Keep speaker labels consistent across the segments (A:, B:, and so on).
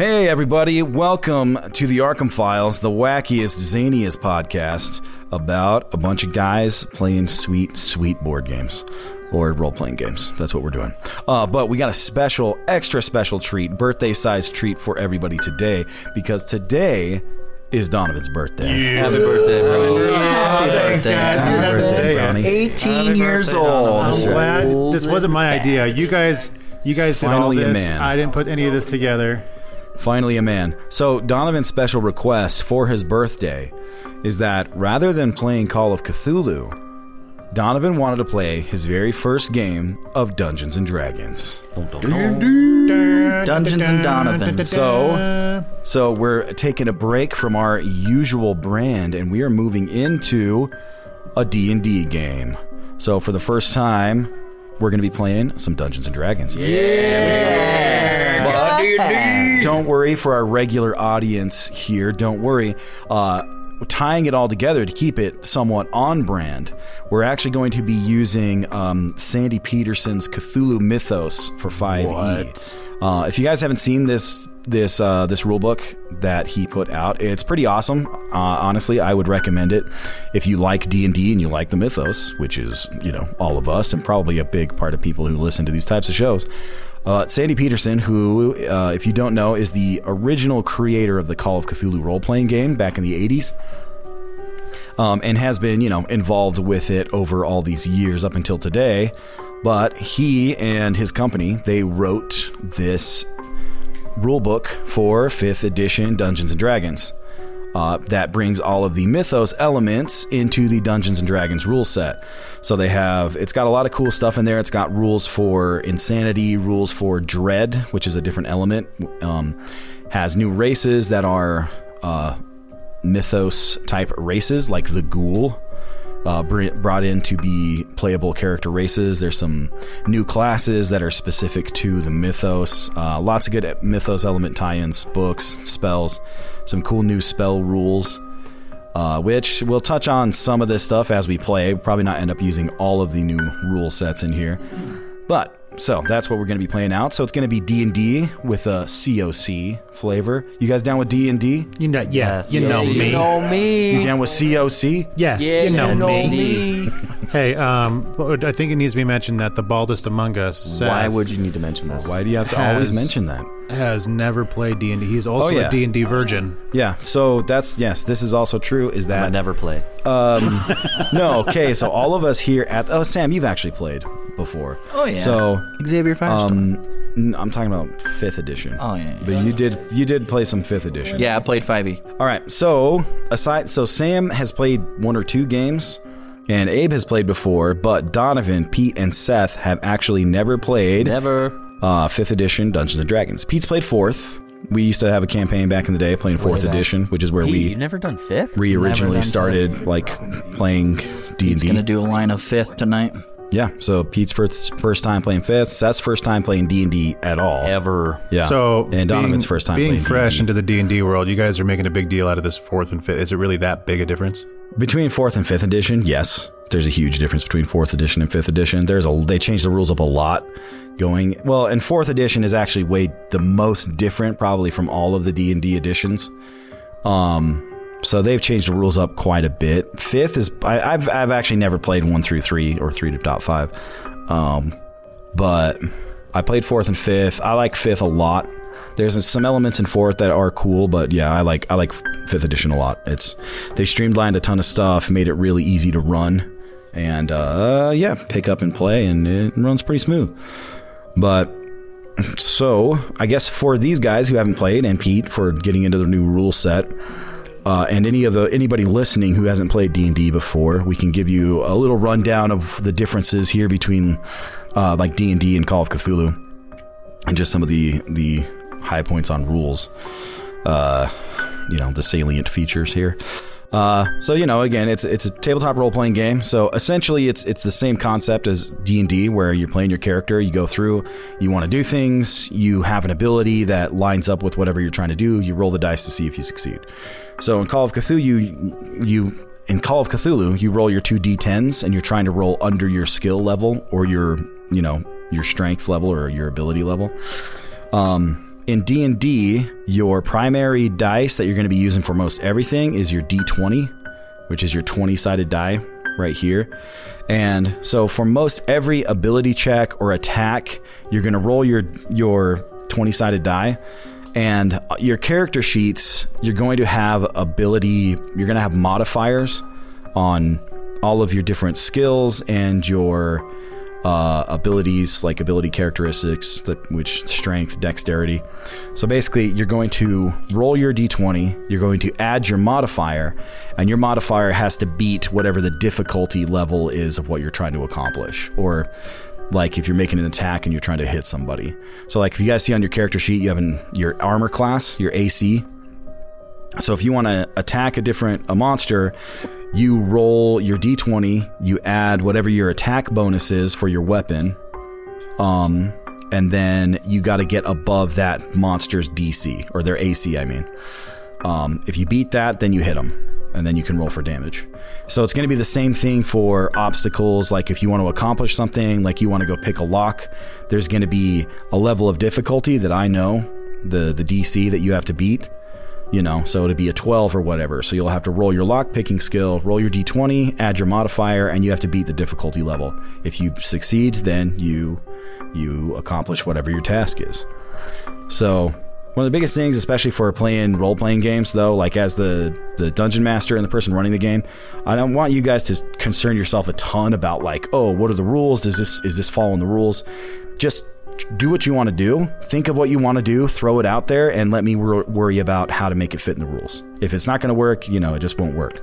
A: Hey, everybody, welcome to the Arkham Files, the wackiest, zaniest podcast about a bunch of guys playing sweet, sweet board games or role playing games. That's what we're doing. Uh, but we got a special, extra special treat, birthday sized treat for everybody today because today is Donovan's birthday.
B: Happy birthday, bro. Happy
C: thanks,
B: birthday.
C: guys.
A: Happy
C: You guys
A: birthday,
C: say it.
A: Brownie.
D: 18 years old.
C: I'm glad this wasn't my idea. You guys, you guys did all
A: Finally a
C: this.
A: man.
C: I didn't put any of this together.
A: Finally, a man. So, Donovan's special request for his birthday is that rather than playing Call of Cthulhu, Donovan wanted to play his very first game of Dungeons and Dragons.
D: Dungeons and Donovan.
A: So, so we're taking a break from our usual brand and we are moving into a D&D game. So, for the first time, we're going to be playing some Dungeons and Dragons. Don't worry for our regular audience here. Don't worry. Uh, tying it all together to keep it somewhat on brand, we're actually going to be using um, Sandy Petersen's Cthulhu Mythos for 5e.
D: What?
A: Uh, if you guys haven't seen this this uh, this rule book that he put out, it's pretty awesome. Uh, honestly, I would recommend it if you like D and D and you like the mythos, which is you know all of us and probably a big part of people who listen to these types of shows. Uh, Sandy Petersen, who, uh, if you don't know, is the original creator of the Call of Cthulhu role playing game back in the 80s um, and has been, you know, involved with it over all these years up until today. But he and his company, they wrote this rule book for fifth edition Dungeons and Dragons. Uh, that brings all of the mythos elements into the Dungeons and Dragons rule set. So they have, it's got a lot of cool stuff in there. It's got rules for insanity, rules for dread, which is a different element. Um, has new races that are uh, mythos type races, like the ghoul uh, br- brought in to be playable character races. There's some new classes that are specific to the mythos. Uh, lots of good mythos element tie-ins, books, spells, some cool new spell rules. Uh, which we'll touch on some of this stuff as we play. Probably not end up using all of the new rule sets in here, but so that's what we're going to be playing out. So it's going to be D and D with a COC flavor. You guys down with D and D?
C: You know, yeah,
B: Yes,
C: you
B: yes,
C: know
B: you
C: me.
A: You down with COC?
C: yeah,
B: Yeah,
C: you know, me.
B: me.
C: Hey, um, I think it needs to be mentioned that the baldest among us, Seth,
B: Why would you need to mention this?
A: Why do you have to always mention that?
C: Has never played D and D. He's also
A: Oh, yeah.
C: a D and D virgin.
A: Yeah, so that's yes, this is also true. Is that.
B: I
A: that
B: never play.
A: no? Okay, so all of us here at oh Sam, you've actually played before.
D: Oh, yeah.
A: So
D: Xavier Firestone.
A: um, n- I'm talking about fifth edition.
D: Oh, yeah, yeah.
A: But you did you did play some fifth edition.
D: yeah, I played E. 5e.
A: All right. So aside, so Sam has played one or two games, and Abe has played before, but Donovan, Pete, and Seth have actually never played
B: Never.
A: Uh, fifth edition Dungeons and Dragons. Pete's played fourth. We used to have a campaign back in the day playing fourth
B: back.
A: edition, which is where
B: Hey,
A: we
B: you never done fifth?
A: we originally
D: done
A: started like playing D and
D: He's gonna do a line of fifth tonight.
A: Yeah, so Pete's first first time playing fifth. Seth's first time playing D and D at all.
B: Ever.
A: Yeah.
C: So
A: and Donovan's
C: being,
A: first time
C: being
A: playing
C: fresh
A: D&D.
C: into the D and D world. You guys are making a big deal out of this fourth and fifth. Is it really that big a difference?
A: Between fourth and fifth edition, yes, there's a huge difference between fourth edition and fifth edition. There's a they changed the rules up a lot. Going well, and fourth edition is actually way the most different, probably from all of the D and D editions. Um, so they've changed the rules up quite a bit. Fifth is I, I've I've actually never played one through three or three to top five, um, but I played fourth and fifth. I like fifth a lot. There's some elements in fourth that are cool, but yeah, I like I like fifth edition a lot. It's they streamlined a ton of stuff, made it really easy to run, and uh, yeah, pick up and play, and it runs pretty smooth. But so I guess for these guys who haven't played, and Pete for getting into the new rule set, uh, and any of the anybody listening who hasn't played D and D before, we can give you a little rundown of the differences here between uh, like D and D and Call of Cthulhu, and just some of the the high points on rules. Uh, you know the salient features here. Uh, so you know, again, it's it's a tabletop role playing game. So essentially, it's it's the same concept as D and D, where you're playing your character. You go through, you want to do things. You have an ability that lines up with whatever you're trying to do. You roll the dice to see if you succeed. So in Call of Cthulhu, you you in Call of Cthulhu, you roll your two d10s, and you're trying to roll under your skill level or your you know your strength level or your ability level. Um, in D&D, your primary dice that you're going to be using for most everything is your D20, which is your 20-sided die right here. And so for most every ability check or attack, you're going to roll your your 20-sided die and uh, your character sheets, you're going to have ability, you're going to have modifiers on all of your different skills and your uh, abilities, like ability characteristics, which strength, dexterity. So basically, you're going to roll your d20, you're going to add your modifier, and your modifier has to beat whatever the difficulty level is of what you're trying to accomplish. Or like if you're making an attack and you're trying to hit somebody. So like if you guys see on your character sheet, you have an, your armor class, your AC. So if you want to attack a different a monster, you roll your d20, you add whatever your attack bonus is for your weapon. Um and then you got to get above that monster's DC or their AC, I mean. Um, if you beat that, then you hit them, and then you can roll for damage. So it's going to be the same thing for obstacles. Like if you want to accomplish something, like you want to go pick a lock, there's going to be a level of difficulty that I know the the DC that you have to beat. You know, so it'd be a 12 or whatever. So you'll have to roll your lock picking skill, roll your d20, add your modifier, and you have to beat the difficulty level. If you succeed, then you you accomplish whatever your task is. So one of the biggest things, especially for playing role playing games, though, like as the the dungeon master and the person running the game, I don't want you guys to concern yourself a ton about like, oh, what are the rules? Does this is this following the rules? Just do what you want to do. Think of what you want to do. Throw it out there, and let me wor- worry about how to make it fit in the rules. If it's not going to work, you know, it just won't work.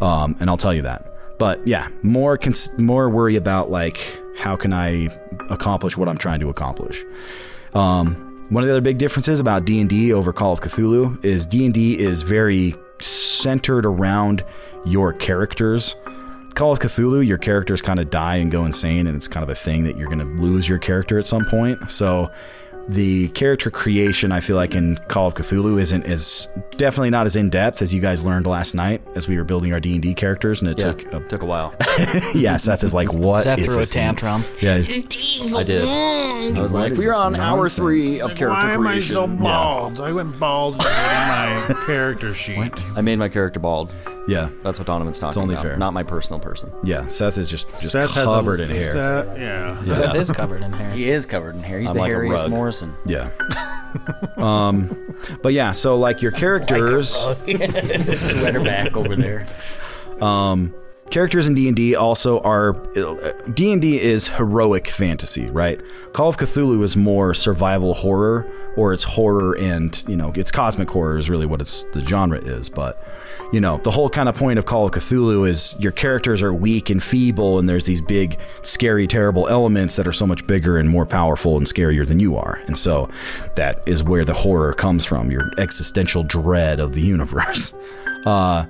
A: Um, and I'll tell you that. But yeah, more cons- more worry about like how can I accomplish what I'm trying to accomplish. Um, one of the other big differences about D and D over Call of Cthulhu is D and D is very centered around your characters. Call of Cthulhu, your characters kind of die and go insane, and it's kind of a thing that you're going to lose your character at some point. So the character creation, I feel like in Call of Cthulhu isn't as definitely not as in depth as you guys learned last night as we were building our D and D characters, and it
B: Yeah,
A: took a,
B: took a while.
A: yeah. Seth is like, what
E: Seth
A: is
E: threw a
A: this thing?"
E: tantrum.
A: Yeah, it's-
B: I did. I was like, we're
A: this
B: on hour three of character
C: Why am I
B: creation.
C: so bald? I went bald in my character sheet.
B: I made my character bald.
A: Yeah,
B: That's what Donovan's talking about.
A: it's only
B: about.
A: fair.
B: Not my personal person.
A: yeah. Seth is just just
C: Seth has a-
A: covered in hair.
C: Seth- yeah.
E: Seth is covered in hair.
F: He is covered in hair. He's
B: I'm
F: the
B: like
F: hairiest. Morrison.
A: Yeah. um, but yeah, so like your characters,
F: Sweater back over there.
A: um, characters in D and D also are D and D is heroic fantasy, right? Call of Cthulhu is more survival horror, or it's horror and you know it's cosmic horror is really what it's the genre is, but. You know, the whole kind of point of Call of Cthulhu is your characters are weak and feeble, and there's these big, scary, terrible elements that are so much bigger and more powerful and scarier than you are. And so that is where the horror comes from, your existential dread of the universe. Uh,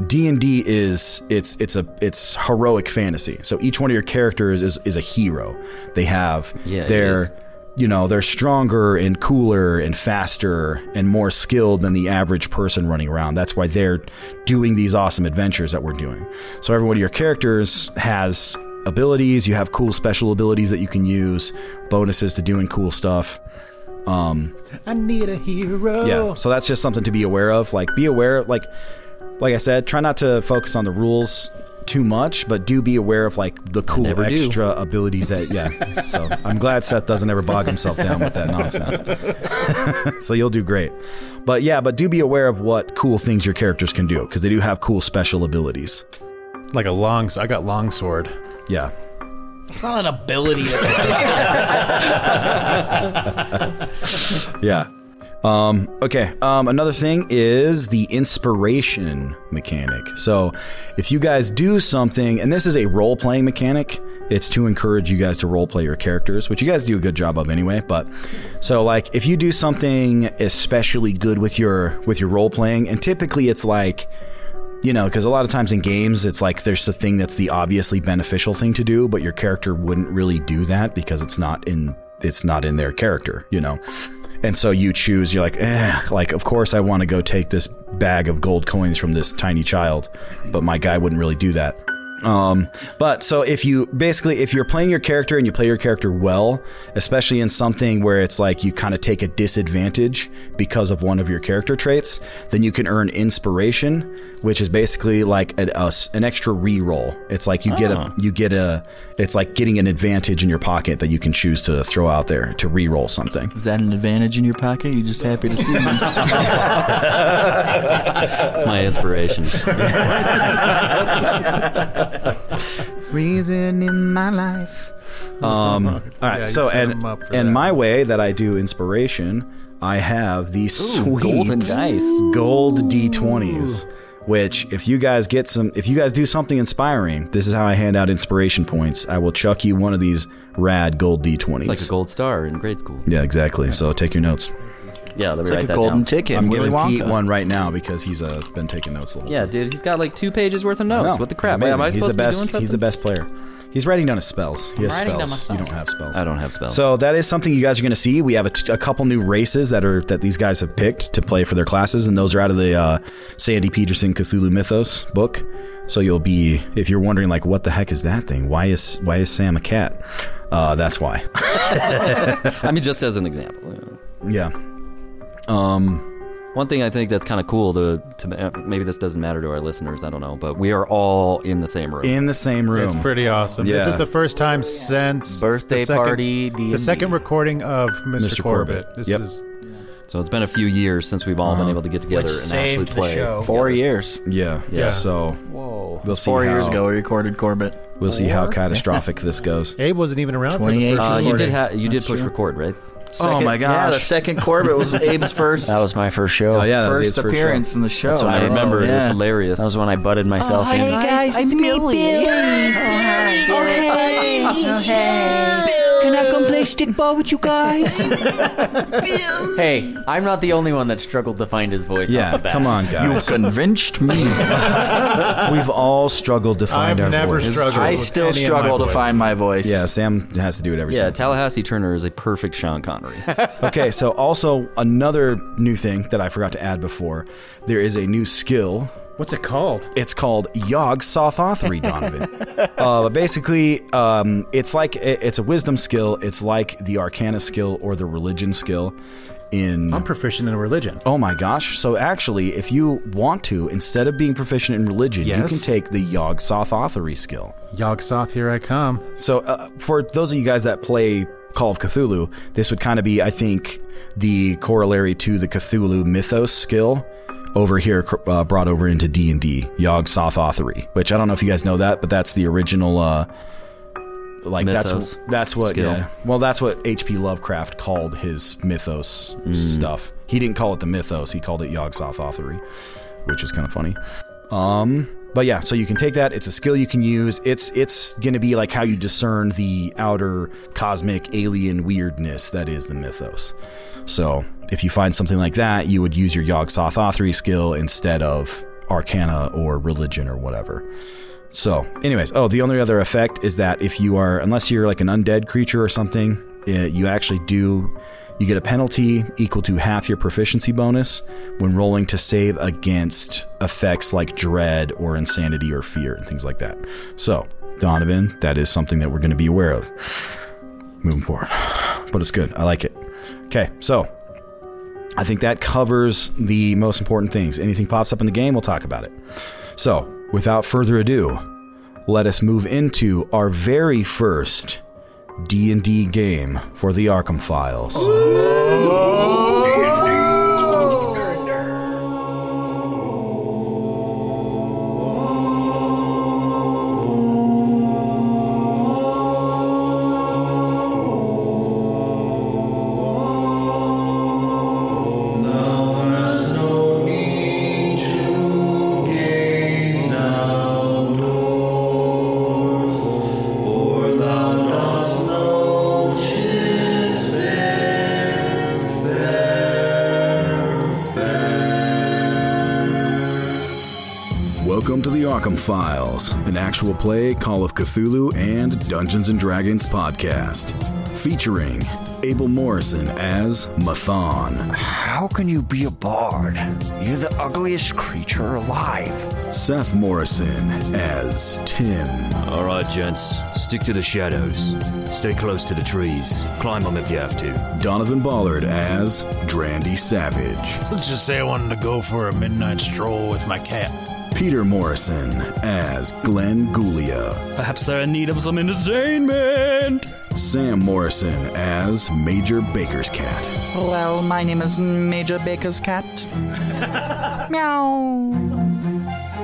A: D&D is it's it's a it's heroic fantasy. So each one of your characters is is a hero. They have
B: Yeah, it
A: they're you know, they're stronger and cooler and faster and more skilled than the average person running around. That's why they're doing these awesome adventures that we're doing. So every one of your characters has abilities, you have cool special abilities that you can use, bonuses to doing cool stuff. Um
C: I need a hero.
A: yeah, so that's just something to be aware of. Like, be aware, like, like I said, try not to focus on the rules too much, but do be aware of like the cool
B: never do.
A: extra abilities that. Yeah, so I'm glad Seth doesn't ever bog himself down with that nonsense. so you'll do great. But yeah, but do be aware of what cool things your characters can do because they do have cool special abilities.
C: Like a long. I got long sword.
A: Yeah.
E: It's not an ability.
A: Yeah. Um, okay. Um, another thing is the inspiration mechanic. So, if you guys do something, and this is a role playing mechanic, it's to encourage you guys to role play your characters, which you guys do a good job of anyway. But so, like, if you do something especially good with your with your role playing, and typically it's like you know, because a lot of times in games, it's like there's the thing that's the obviously beneficial thing to do, but your character wouldn't really do that because it's not in it's not in their character, you know. And so you choose, you're like, eh, like of course I want to go take this bag of gold coins from this tiny child, but my guy wouldn't really do that. Um, but so if you basically if you're playing your character and you play your character well, especially in something where it's like you kind of take a disadvantage because of one of your character traits, then you can earn inspiration, which is basically like a, a an extra reroll. It's like you get a you get a it's like getting an advantage in your pocket that you can choose to throw out there to reroll something.
D: Is that an advantage in your pocket? You just happy to see me?
B: That's my inspiration.
A: reason in my life. Um, all right,
C: you
A: so and
C: him up for
A: and
C: that.
A: my way that I do inspiration, I have these sweet
B: golden dice.
A: gold d20s. Which, if you guys get some, if you guys do something inspiring, this is how I hand out inspiration points. I will chuck you one of these rad gold d20s.
B: like a gold star in grade school.
A: yeah, exactly. So take your notes.
B: Yeah, let me
D: It's
B: write
D: like a
B: that
D: golden
B: down.
D: ticket.
A: I'm
D: Willy
A: giving Pete one right now because he's uh, been taking notes the whole
B: Yeah,
A: time.
B: dude, he's got like two pages worth of notes.
A: know.
B: What the
A: He's
B: crap?
A: amazing.
B: Am I
A: he's
B: supposed
A: the
B: to
A: best.
B: be doing something?
A: He's the best player. He's writing down his spells. He has
E: writing down my
A: spells. You don't have spells.
B: I don't have spells.
A: So that is something you guys are going to see. We have a, t- a couple new races that are that these guys have picked to play for their classes, and those are out of the uh, Sandy Petersen Cthulhu Mythos book. So you'll be if you're wondering like what the heck is that thing? Why is why is Sam a cat? Uh, that's why.
B: I mean, just as an example. you know.
A: yeah. Um.
B: One thing I think that's kind of cool to, to maybe this doesn't matter to our listeners. I don't know, but we are all in the same room.
A: In the same room.
C: It's pretty awesome. This is the first time since
F: Birthday
C: the second,
F: party,
C: The
F: D&D.
C: second recording of Mr.
A: Mr.
C: Corbett.
A: Corbett.
C: This
A: Yep.
C: is
B: so it's been a few years since we've all been able to get together
E: Which
B: and
E: saved
B: actually
E: the
B: play.
E: show.
D: Four years.
A: Yeah.
B: Yeah.
A: So
B: Whoa.
A: we'll see.
D: Four
A: how,
D: years ago, we recorded Corbett.
A: We'll see how catastrophic this goes.
C: Abe wasn't even around for the
D: 28.
B: Uh, you did
C: recording.
B: ha- you did push
D: true.
B: record, right?
A: Oh my god.
D: Yeah, the
A: gosh.
D: second Corbett was Abe's first.
F: That was my first show.
A: Oh yeah, that was
D: first
A: Abe's first
D: appearance
A: show.
D: in the show.
F: That's what
B: I
F: I
B: remember. It was hilarious.
F: That was when I butted myself oh, in.
G: Hey guys, it's me, Billy. Oh, oh, oh, hey. Oh, hey. Can I come play stickball with you guys?
F: Hey, I'm not the only one that struggled to find his voice.
A: Yeah,
F: off the bat.
A: come on, guys.
D: You
A: guys.
D: convinced me.
A: We've all struggled to find
C: I've
A: our
C: never
A: voice.
C: struggled.
D: I
C: with
D: still
C: any of my
D: struggle to
C: voice.
D: find my voice.
A: Yeah, Sam has to do it every
B: yeah,
A: single time.
B: Tallahassee Turner is a perfect Sean Connery.
A: Okay, so also another new thing that I forgot to add before. There is a new skill.
C: What's it called?
A: It's called Yog Sothothery, Donovan. uh, but basically, um, it's like it's a wisdom skill. It's like the Arcana skill or the religion skill. In
C: I'm proficient in religion.
A: oh my gosh! So actually, if you want to, instead of being proficient in religion, you can take the Yog Sothothery skill.
C: Yog Soth, here I come.
A: So, uh, for those of you guys that play Call of Cthulhu, this would kind of be, I think, the corollary to the Cthulhu mythos skill over here, uh, brought over into D and D, Yog Sothothery. Which I don't know if you guys know that, but that's the original. Uh, like
B: Mythos
A: that's that's what
B: skill.
A: yeah well that's what H.P. Lovecraft called his mythos stuff. He didn't call it the mythos; he called it Yog Sothothery, which is kind of funny. Um, but yeah, so you can take that. It's a skill you can use. It's it's gonna be like how you discern the outer cosmic alien weirdness that is the mythos. So if you find something like that, you would use your Yog Sothothery skill instead of Arcana or religion or whatever. So, anyways, oh, the only other effect is that if you are, unless you're like an undead creature or something, uh, you actually do, you get a penalty equal to half your proficiency bonus when rolling to save against effects like dread or insanity or fear and things like that. So, Donovan, that is something that we're going to be aware of moving forward. But it's good. I like it. Okay, so I think that covers the most important things. Anything pops up in the game, we'll talk about it. So, without further ado, let us move into our very first D&D game for the Arkham Files. Actual play Call of Cthulhu and Dungeons and Dragons podcast, featuring Abel Morrison as Mathon,
H: How can you be a bard? You're the ugliest creature alive.
A: Seth Morrison as Tim,
I: All right, gents, stick to the shadows. Stay close to the trees. Climb them if you have to.
A: Donovan Ballard as Drandy Savage,
J: Let's just say I wanted to go for a midnight stroll with my cat.
A: Peter Morrison as Glenn Gulia,
E: Perhaps they're in need of some entertainment.
A: Sam Morrison as Major Baker's cat,
G: Well, my name is Major Baker's cat. Meow.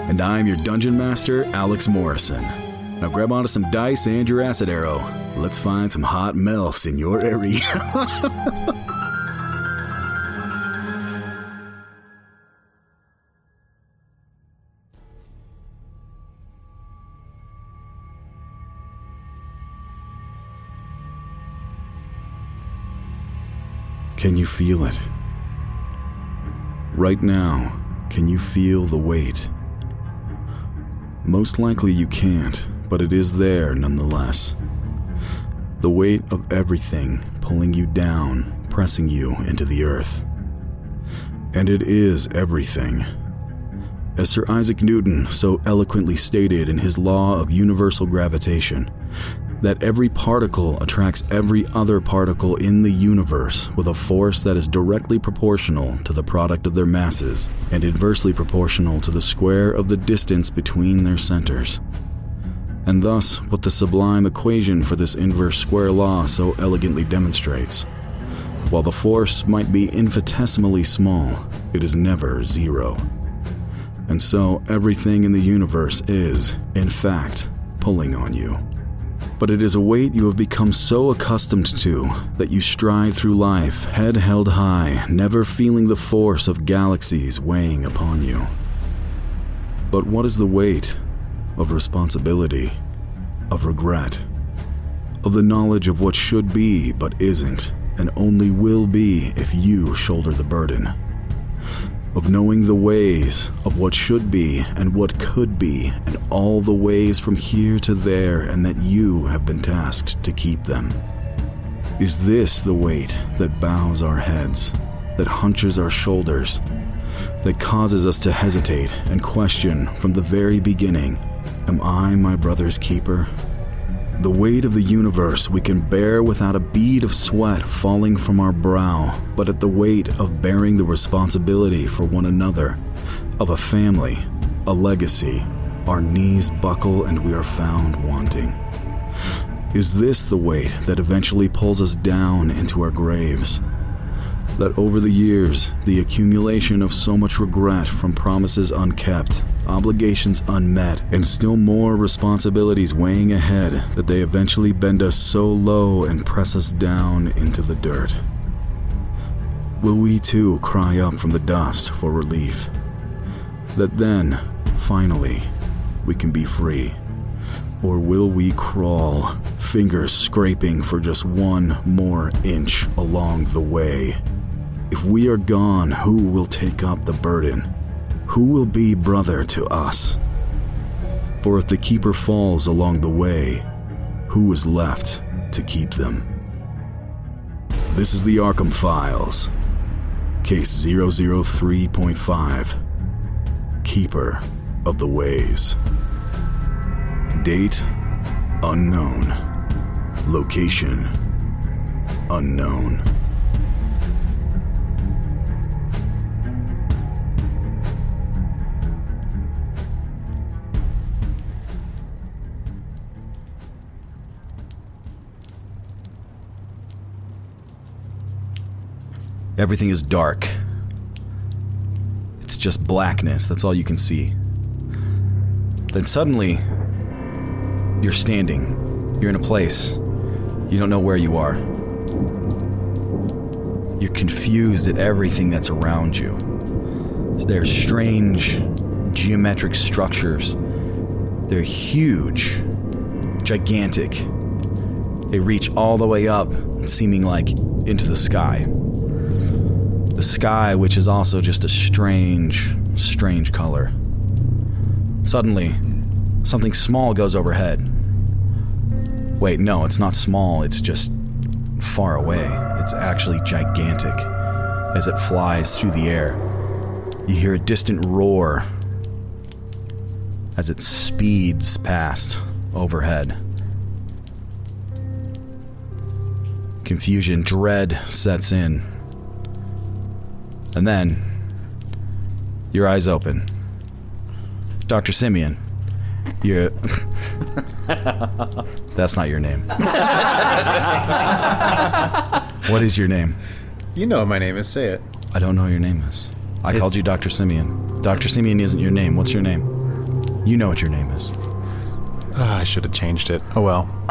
A: and I'm your dungeon master, Alex Morrison. Now grab onto some dice and your acid arrow. Let's find some hot melfs in your area. Can you feel it? Right now, can you feel the weight? Most likely you can't, but it is there nonetheless. The weight of everything pulling you down, pressing you into the earth. And it is everything. As Sir Isaac Newton so eloquently stated in his law of universal gravitation, that every particle attracts every other particle in the universe with a force that is directly proportional to the product of their masses and inversely proportional to the square of the distance between their centers. And thus, what the sublime equation for this inverse square law so elegantly demonstrates. While the force might be infinitesimally small, it is never zero. And so, everything in the universe is, in fact, pulling on you but it is a weight you have become so accustomed to that you stride through life head held high, never feeling the force of galaxies weighing upon you. But what is the weight of responsibility, of regret, of the knowledge of what should be but isn't, and only will be if you shoulder the burden? Of knowing the ways of what should be and what could be, and all the ways from here to there, and that you have been tasked to keep them. Is this the weight that bows our heads, that hunches our shoulders, that causes us to hesitate and question from the very beginning Am I my brother's keeper? The weight of the universe we can bear without a bead of sweat falling from our brow, but at the weight of bearing the responsibility for one another, of a family, a legacy, our knees buckle and we are found wanting. Is this the weight that eventually pulls us down into our graves? That over the years, the accumulation of so much regret from promises unkept, obligations unmet, and still more responsibilities weighing ahead, that they eventually bend us so low and press us down into the dirt. Will we too cry up from the dust for relief? That then, finally, we can be free? Or will we crawl, fingers scraping for just one more inch along the way? If we are gone, who will take up the burden? Who will be brother to us? For if the keeper falls along the way, who is left to keep them? This is the Arkham Files, Case 003.5 Keeper of the Ways. Date unknown. Location unknown. Everything is dark. It's just blackness. That's all you can see. Then suddenly, you're standing. You're in a place. You don't know where you are. You're confused at everything that's around you. There's strange geometric structures. They're huge, gigantic. They reach all the way up, seeming like into the sky. The sky, which is also just a strange, strange color. Suddenly, something small goes overhead. Wait, no, it's not small, it's just far away. it's actually gigantic as it flies through the air. You hear a distant roar as it speeds past overhead. Confusion, dread sets in. And then your eyes open. Dr. Simeon, you're. That's not your name. what is your name?
C: You know what my name is. Say it.
A: I don't know what your name is. I called you Dr. Simeon. Dr. Simeon isn't your name. What's your name? You know what your name is.
C: Ah, I should have changed it. Oh well.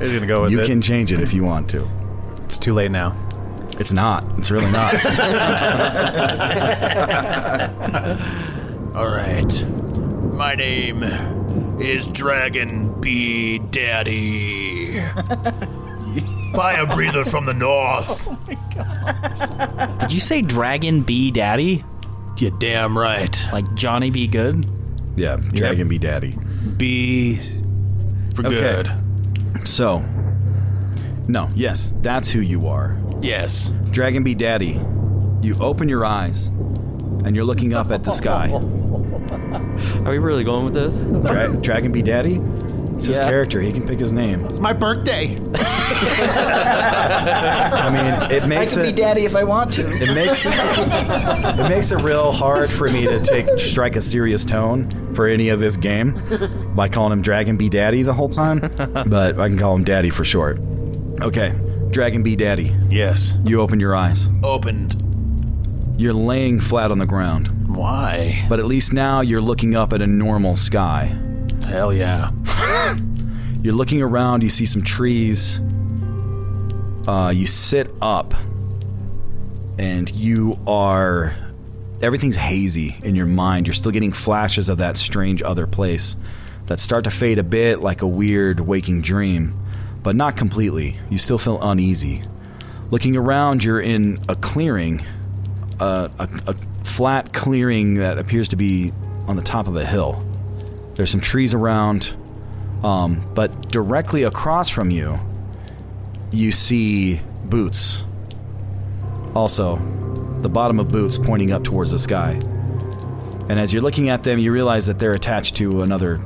C: You're gonna go with
A: You
C: it.
A: can change it if you want to.
C: It's too late now.
A: It's not. It's really not.
J: All right. My name is Dragon B Daddy. Fire breather from the north.
E: Oh Did you say Dragon B Daddy?
J: You damn right.
E: Like Johnny B Good?
A: yeah, Dragon be daddy.
J: B for
A: Okay.
J: good.
A: So, no, yes, that's who you are.
J: Yes.
A: Dragon be daddy. You open your eyes and you're looking up at the sky.
B: Are we really going with this?
A: Dra- Dragon be daddy? It's his
B: Yeah.
A: character. He can pick his name.
C: It's my birthday.
A: I mean, it makes
D: I
A: makes
D: could be
A: it.
D: daddy if I want to.
A: It makes it makes it real hard for me to take strike a serious tone for any of this game by calling him Dragon B Daddy the whole time. But I can call him Daddy for short. Okay, Dragon B Daddy.
J: Yes.
A: You open your eyes.
J: Opened.
A: You're laying flat on the ground,
J: Why?
A: but at least now you're looking up at a normal sky.
J: Hell yeah.
A: You're looking around, you see some trees. Uh, you sit up, and you are. Everything's hazy in your mind. You're still getting flashes of that strange other place that start to fade a bit like a weird waking dream, but not completely. You still feel uneasy. Looking around, you're in a clearing, a, a, flat clearing that appears to be on the top of a hill. There's some trees around, um, but directly across from you, you see boots. Also, the bottom of boots pointing up towards the sky. And as you're looking at them, you realize that they're attached to another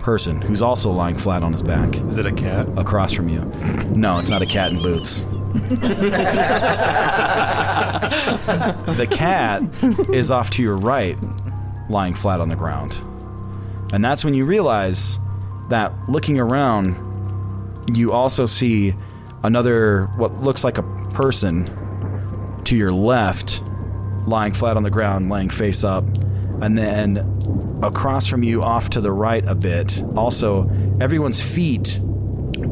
A: person who's also lying flat on his back
C: Is it a cat?
A: across from you. No, it's not a cat in boots. the cat is off to your right, lying flat on the ground. And that's when you realize that looking around, you also see another, what looks like a person to your left, lying flat on the ground, laying face up. And then across from you, off to the right a bit, also everyone's feet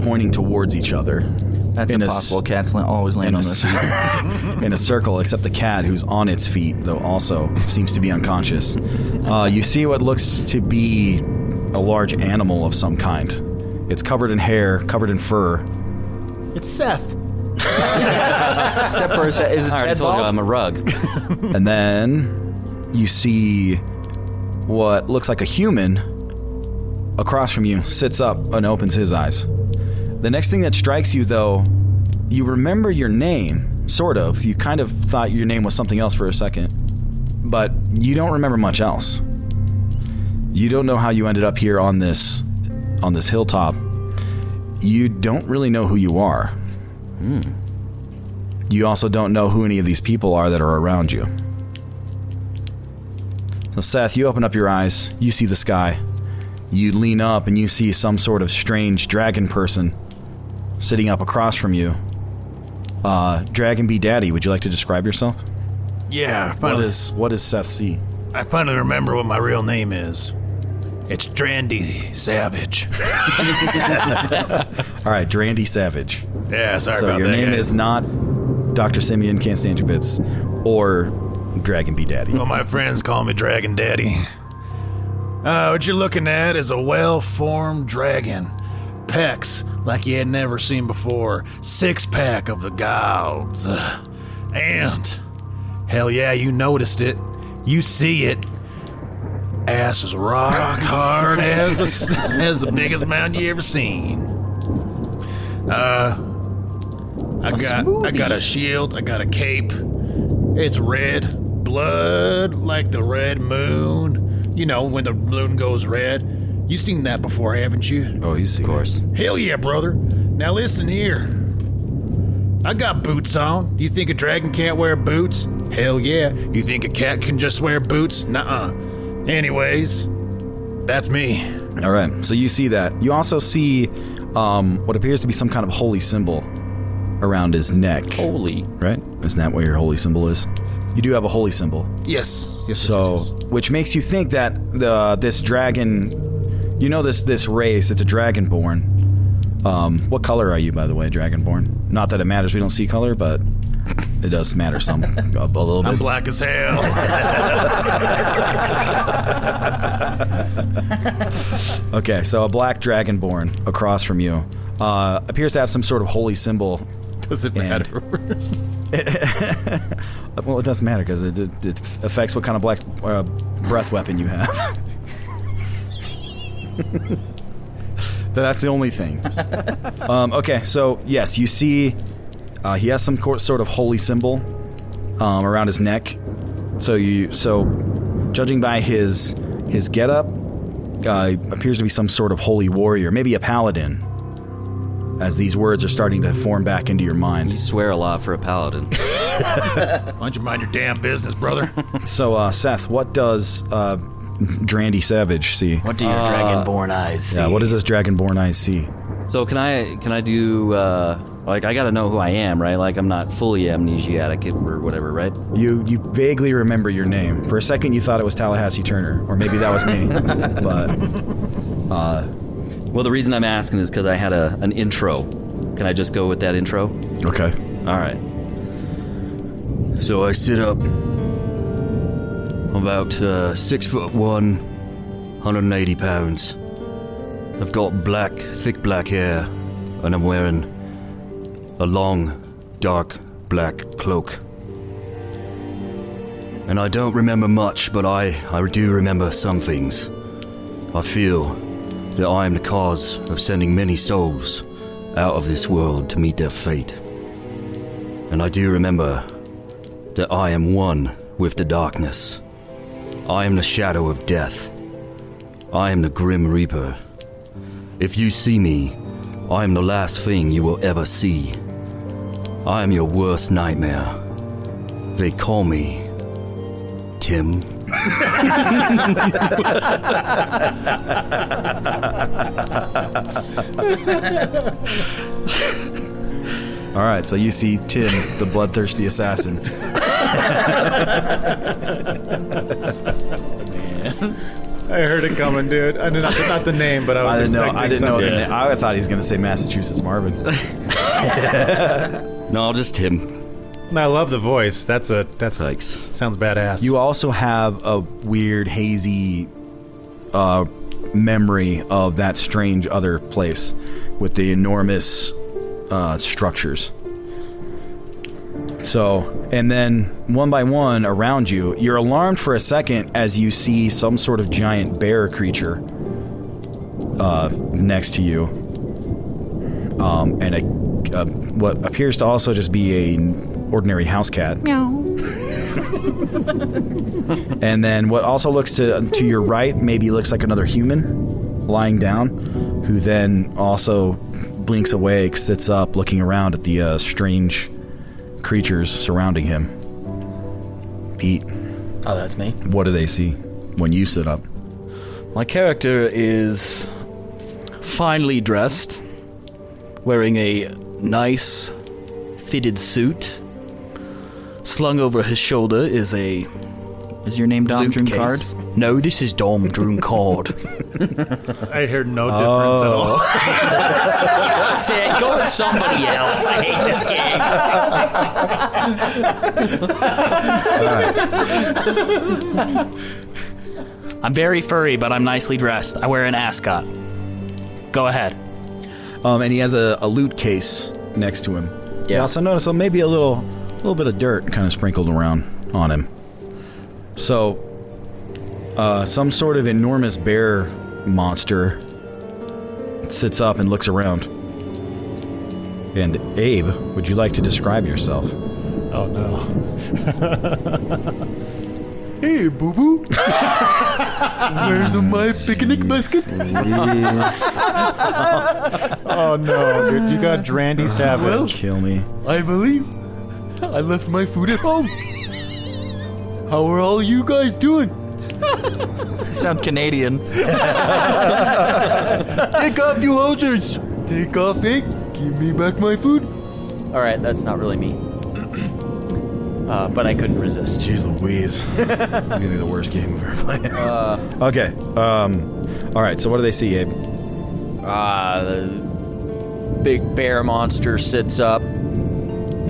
A: pointing towards each other.
D: That's
A: In
D: impossible.
A: s-
D: Cats la- always land on
A: a,
D: their
A: c-
D: feet.
A: in a circle, except the cat, who's on its feet, though also seems to be unconscious. Uh, you see what looks to be a large animal of some kind. It's covered in hair, covered in fur.
C: It's Seth.
D: Except for his head. Is his
B: I already
D: head
B: told you? I'm a rug.
A: And then you see what looks like a human across from you sits up and opens his eyes. The next thing that strikes you, though, you remember your name, sort of. You kind of thought your name was something else for a second, but you don't remember much else. You don't know how you ended up here on this on this hilltop. You don't really know who you are. Hmm. You also don't know who any of these people are that are around you. So, Seth, you open up your eyes, you see the sky. You lean up and you see some sort of strange dragon person sitting up across from you. Uh, Dragon B Daddy, would you like to describe yourself?
J: Yeah,
A: What is what does Seth see?
J: I finally remember what my real name is. It's Drandy Savage.
A: All right, Drandy Savage.
J: Yeah, sorry
A: so
J: about
A: your
J: that.
A: Your name
J: guys.
A: is not Dr. Simeon Can't Stand Your Bits or Dragon B Daddy.
J: Well, my friends call me Dragon Daddy. Uh, what you're looking at is a well formed dragon. Pecs like you had never seen before. Six pack of the gods. Uh, and, hell yeah, you noticed it. You see it. Ass is rock hard as the, as the biggest mountain you ever seen. Uh, I got I got a shield. I got a cape. It's red, blood like the red moon. You know when the moon goes red. You've seen that before, haven't you?
A: Oh, you see. Of
B: course.
J: Hell yeah, brother. Now listen here. I got boots on. You think a dragon can't wear boots? Hell yeah. You think a cat can just wear boots? Nuh-uh. Anyways, that's me.
A: All right. So you see that. You also see um, what appears to be some kind of holy symbol around his neck.
B: Holy.
A: Right? Isn't that what your holy symbol is? You do have a holy symbol.
J: Yes. Yes.
A: So,
J: yes, yes,
A: which makes you think that the this dragon, you know this this race, it's a dragonborn. Um, what color are you, by the way, dragonborn? Not that it matters. We don't see color, but it does matter some a, a little bit.
J: I'm black as hell.
A: Okay, so a black dragonborn across from you uh, appears to have some sort of holy symbol.
J: Does it
A: And-
J: matter?
A: Well, it doesn't matter because it, it, it affects what kind of black uh, breath weapon you have. So that's the only thing. um, okay, so yes, you see, uh, he has some sort of holy symbol um, around his neck. So you, so judging by his his getup, uh, appears to be some sort of holy warrior, maybe a paladin. As these words are starting to form back into your mind.
B: You swear a lot for a paladin.
J: Why don't you mind your damn business, brother?
A: So, uh, Seth, what does uh, Drandy Savage see?
E: What do your dragonborn eyes see?
A: Yeah, what does this Dragonborn eyes see?
B: So can I can I do uh, like I gotta know who I am, right? Like I'm not fully amnesiac or whatever, right?
A: You you vaguely remember your name. For a second, you thought it was Tallahassee Turner, or maybe that was me. but uh,
B: Well, the reason I'm asking is because I had a an intro. Can I just go with that intro?
A: okay,
B: All right. So I sit up. I'm about uh, six foot one, 180 pounds. I've got black, thick black hair, and I'm wearing a long, dark black cloak. And I don't remember much, but I, I do remember some things. I feel that I am the cause of sending many souls out of this world to meet their fate. And I do remember that I am one with the darkness. I am the shadow of death. I am the Grim Reaper. If you see me, I am the last thing you will ever see. I am your worst nightmare. They call me Tim.
A: All right. So you see Tim, the bloodthirsty assassin.
C: I heard it coming, dude. I did not, not the name, but I was
A: I didn't know.
C: expecting
A: I didn't know.
C: something.
A: the na- I thought he was going to say Massachusetts Marvin.
B: No, just Tim.
C: I love the voice. That's a that's
B: Thanks.
C: sounds badass.
A: You also have a weird, hazy uh, memory of that strange other place with the enormous uh, structures. So, and then one by one around you, you're alarmed for a second as you see some sort of giant bear creature uh, next to you, um, and a, a what appears to also just be a ordinary house cat.
G: Meow.
A: And then what also looks to to your right maybe looks like another human lying down, who then also blinks awake, sits up, looking around at the uh, strange creatures surrounding him. Pete,
E: Oh, that's me.
A: what do they see when you sit up?
E: My character is finely dressed, wearing a nice fitted suit. Slung over his shoulder is a
D: Is your name Dom
E: loot
D: Drunkard?
E: case. No, this is Dom Drunkard.
C: I heard no difference at all.
E: That's it. Go with somebody else. I hate this game. I'm very furry, but I'm nicely dressed. I wear an ascot. Go ahead.
A: Um, and he has a, a loot case next to him. You
E: Yeah.
A: also notice uh, maybe a little, little bit of dirt kind of sprinkled around on him. So, uh, some sort of enormous bear monster sits up and looks around. And Abe, would you like to describe yourself?
C: Oh no. hey, boo boo. Where's my picnic basket? oh no, dude. You got Drandy Savage.
A: Kill me.
C: I believe I left my food at home. How are all you guys doing?
D: Sound Canadian.
C: Take off, you hosers! Take off, eh? Give me back my food.
F: All right, that's not really me. Uh, but I couldn't resist.
A: Jeez Louise. Maybe the worst game we've ever played.
F: Uh,
A: okay. Um, all right, so what do they see, Abe?
F: uh, the big bear monster sits up,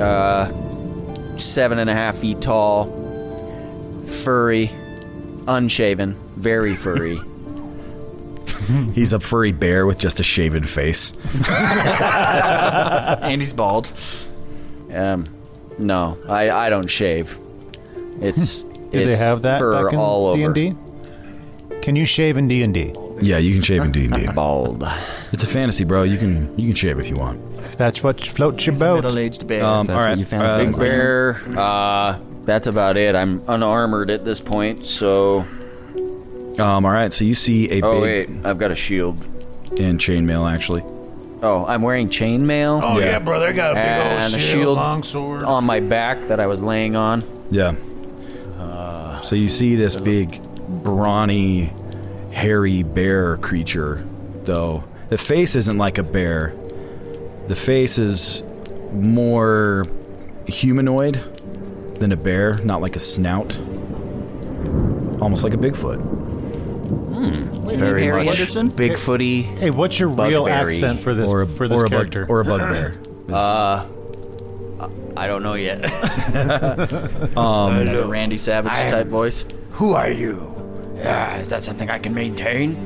F: uh, seven and a half feet tall, furry, unshaven, very furry.
A: He's a furry bear with just a shaven face.
D: and he's bald.
F: Um, no, I, I don't shave. It's
C: Did they have that
F: fur
C: back in
F: all over.
C: D&D? Can you shave in D&D?
A: Yeah, you can shave in D&D.
D: Bald.
A: It's a fantasy, bro. You can you can shave if you want.
C: If that's what floats your boat.
D: Middle-aged bear.
A: Um,
D: That's
A: all right.
D: what you fancy.
A: uh,
F: Big bear. Uh, that's about it. I'm unarmored at this point, so.
A: Um, all right, so you see a
F: Oh
A: big
F: wait, I've got a shield.
A: and chainmail actually.
F: Oh, I'm wearing chainmail.
J: Oh,
A: Yeah.
J: yeah, brother. I got a big
F: and
J: old
F: a
J: shield,
F: shield
J: long sword.
F: on my back that I was laying on.
A: Yeah. so you see this big, brawny, hairy bear creature, though. The face isn't like a bear. The face is more humanoid than a bear, not like a snout. Almost like a Bigfoot.
F: Very
D: Harry
F: much
D: Anderson?
F: Bigfooty.
C: Hey, what's your real
F: Bugberry.
C: accent for this
A: Or a,
C: for this
A: or a
C: character?
A: Bug, or a bugbear.
F: Uh, I don't know yet.
D: Another Randy Savage
H: I am-
D: type voice.
H: Who are you? Uh, is that something I can maintain?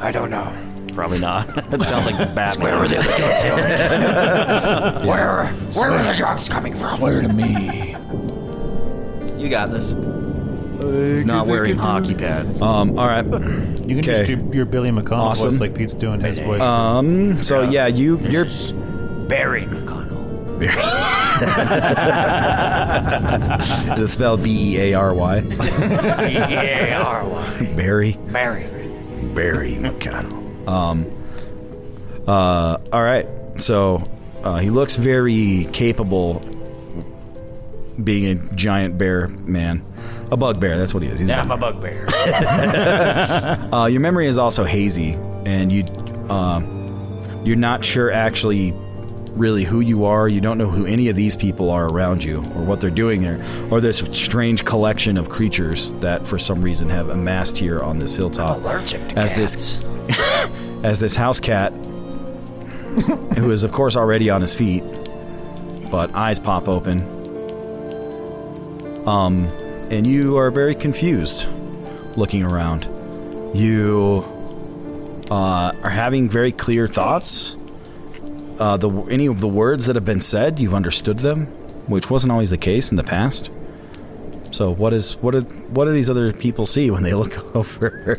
H: I don't know.
E: Probably not. that sounds like Batman.
H: Where are the other drugs going? where, where are the drugs coming from?
J: Swear to me.
D: You got this.
E: He's not wearing hockey pads.
A: Um, all right.
C: you can just
A: okay.
C: do your Billy McConnell
A: Awesome.
C: voice like Pete's doing his voice.
A: Um, so yeah, you you're
H: Barry McConnell.
A: is it spelled B E A R Y?
H: B-A-R-Y.
A: Barry.
H: Barry.
A: Barry McConnell. Um. Uh. All right. So, uh, he looks very capable, being a giant bear man, a bugbear. That's what he is. He's a
H: Yeah, I'm a bugbear.
A: Uh, your memory is also hazy, and you, um, you're not sure actually, really who you are. You don't know who any of these people are around you, or what they're doing there, or this strange collection of creatures that, for some reason, have amassed here on this hilltop.
H: Allergic to
A: as
H: cats.
A: this, as this house cat, who is of course already on his feet, but eyes pop open. Um, and you are very confused, looking around you uh, are having very clear thoughts. Uh, the any of the words that have been said, you've understood them, which wasn't always the case in the past. So, what is what what do these other people see when they look over?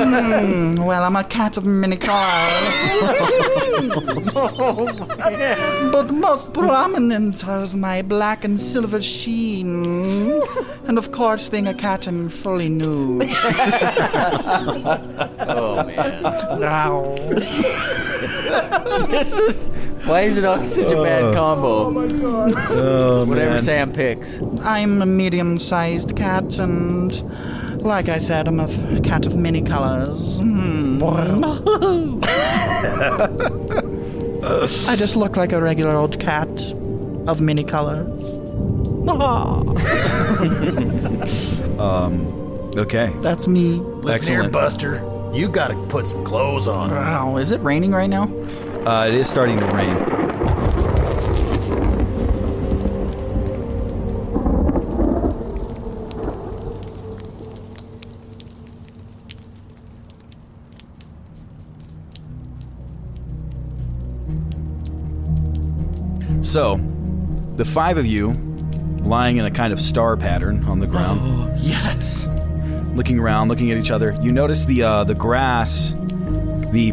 G: Hmm, well, I'm a cat of many colors. but most prominent is my black and silver sheen. And of course, being a cat, I'm fully nude.
F: oh man.
G: Growl.
F: this is why is it always such a bad combo?
A: Oh,
F: Whatever
A: man.
F: Sam picks.
G: I'm a medium sized cat, and like I said, I'm a f- cat of many colors. Hmm. I just look like a regular old cat of many colors.
A: um, Okay,
G: That's me.
J: Listen here, Buster. You gotta put some clothes on.
G: Wow, is it raining right now?
A: uh, it is starting to rain. So, the five of you, lying in a kind of star pattern on the ground,
D: Yes.
A: looking around, looking at each other. You notice the uh, the grass The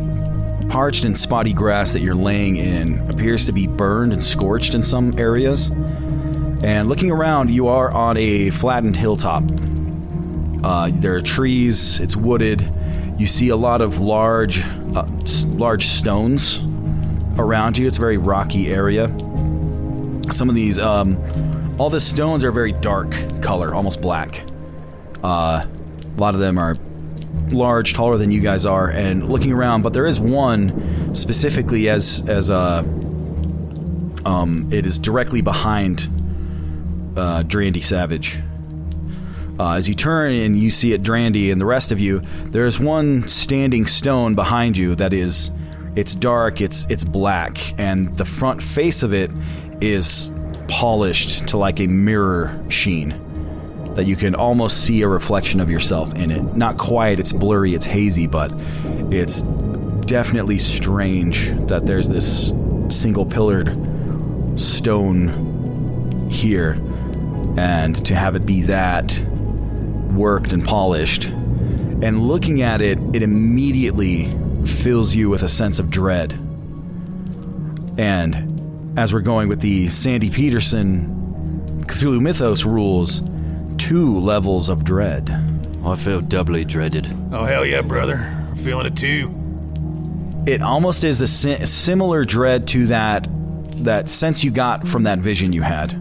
A: parched and spotty grass that you're laying in appears to be burned and scorched in some areas. And looking around, you are on a flattened hilltop. Uh, there are trees. It's wooded. You see a lot of large, uh, large stones around you. It's a very rocky area. Some of these, um, all the stones are very dark color, almost black. Uh, a lot of them are large, taller than you guys are, and looking around. But there is one specifically as as uh, um, it is directly behind uh, Drandy Savage. Uh, as you turn and you see it, Drandy, and the rest of you, there's one standing stone behind you that is, it's dark, it's it's black, and the front face of it is polished to like a mirror sheen that you can almost see a reflection of yourself in it. Not quite, it's blurry, it's hazy, but it's definitely strange that there's this single pillared stone here and to have it be that worked and polished and looking at it it immediately fills you with a sense of dread and as we're going with the Sandy Petersen Cthulhu Mythos rules two levels of dread
B: I feel doubly dreaded.
J: Oh, hell yeah, brother. I'm feeling it too.
A: it almost is the si- similar dread to that that sense you got from that vision you had.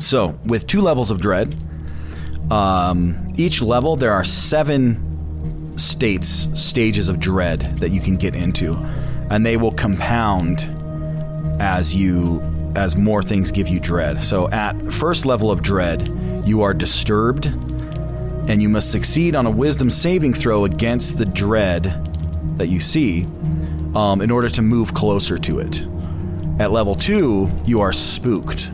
A: So, with two levels of dread, um, each level there are seven states, stages of dread that you can get into, and they will compound as you as more things give you dread. So, at first level of dread, you are disturbed, and you must succeed on a wisdom saving throw against the dread that you see um, in order to move closer to it. At level two, you are spooked,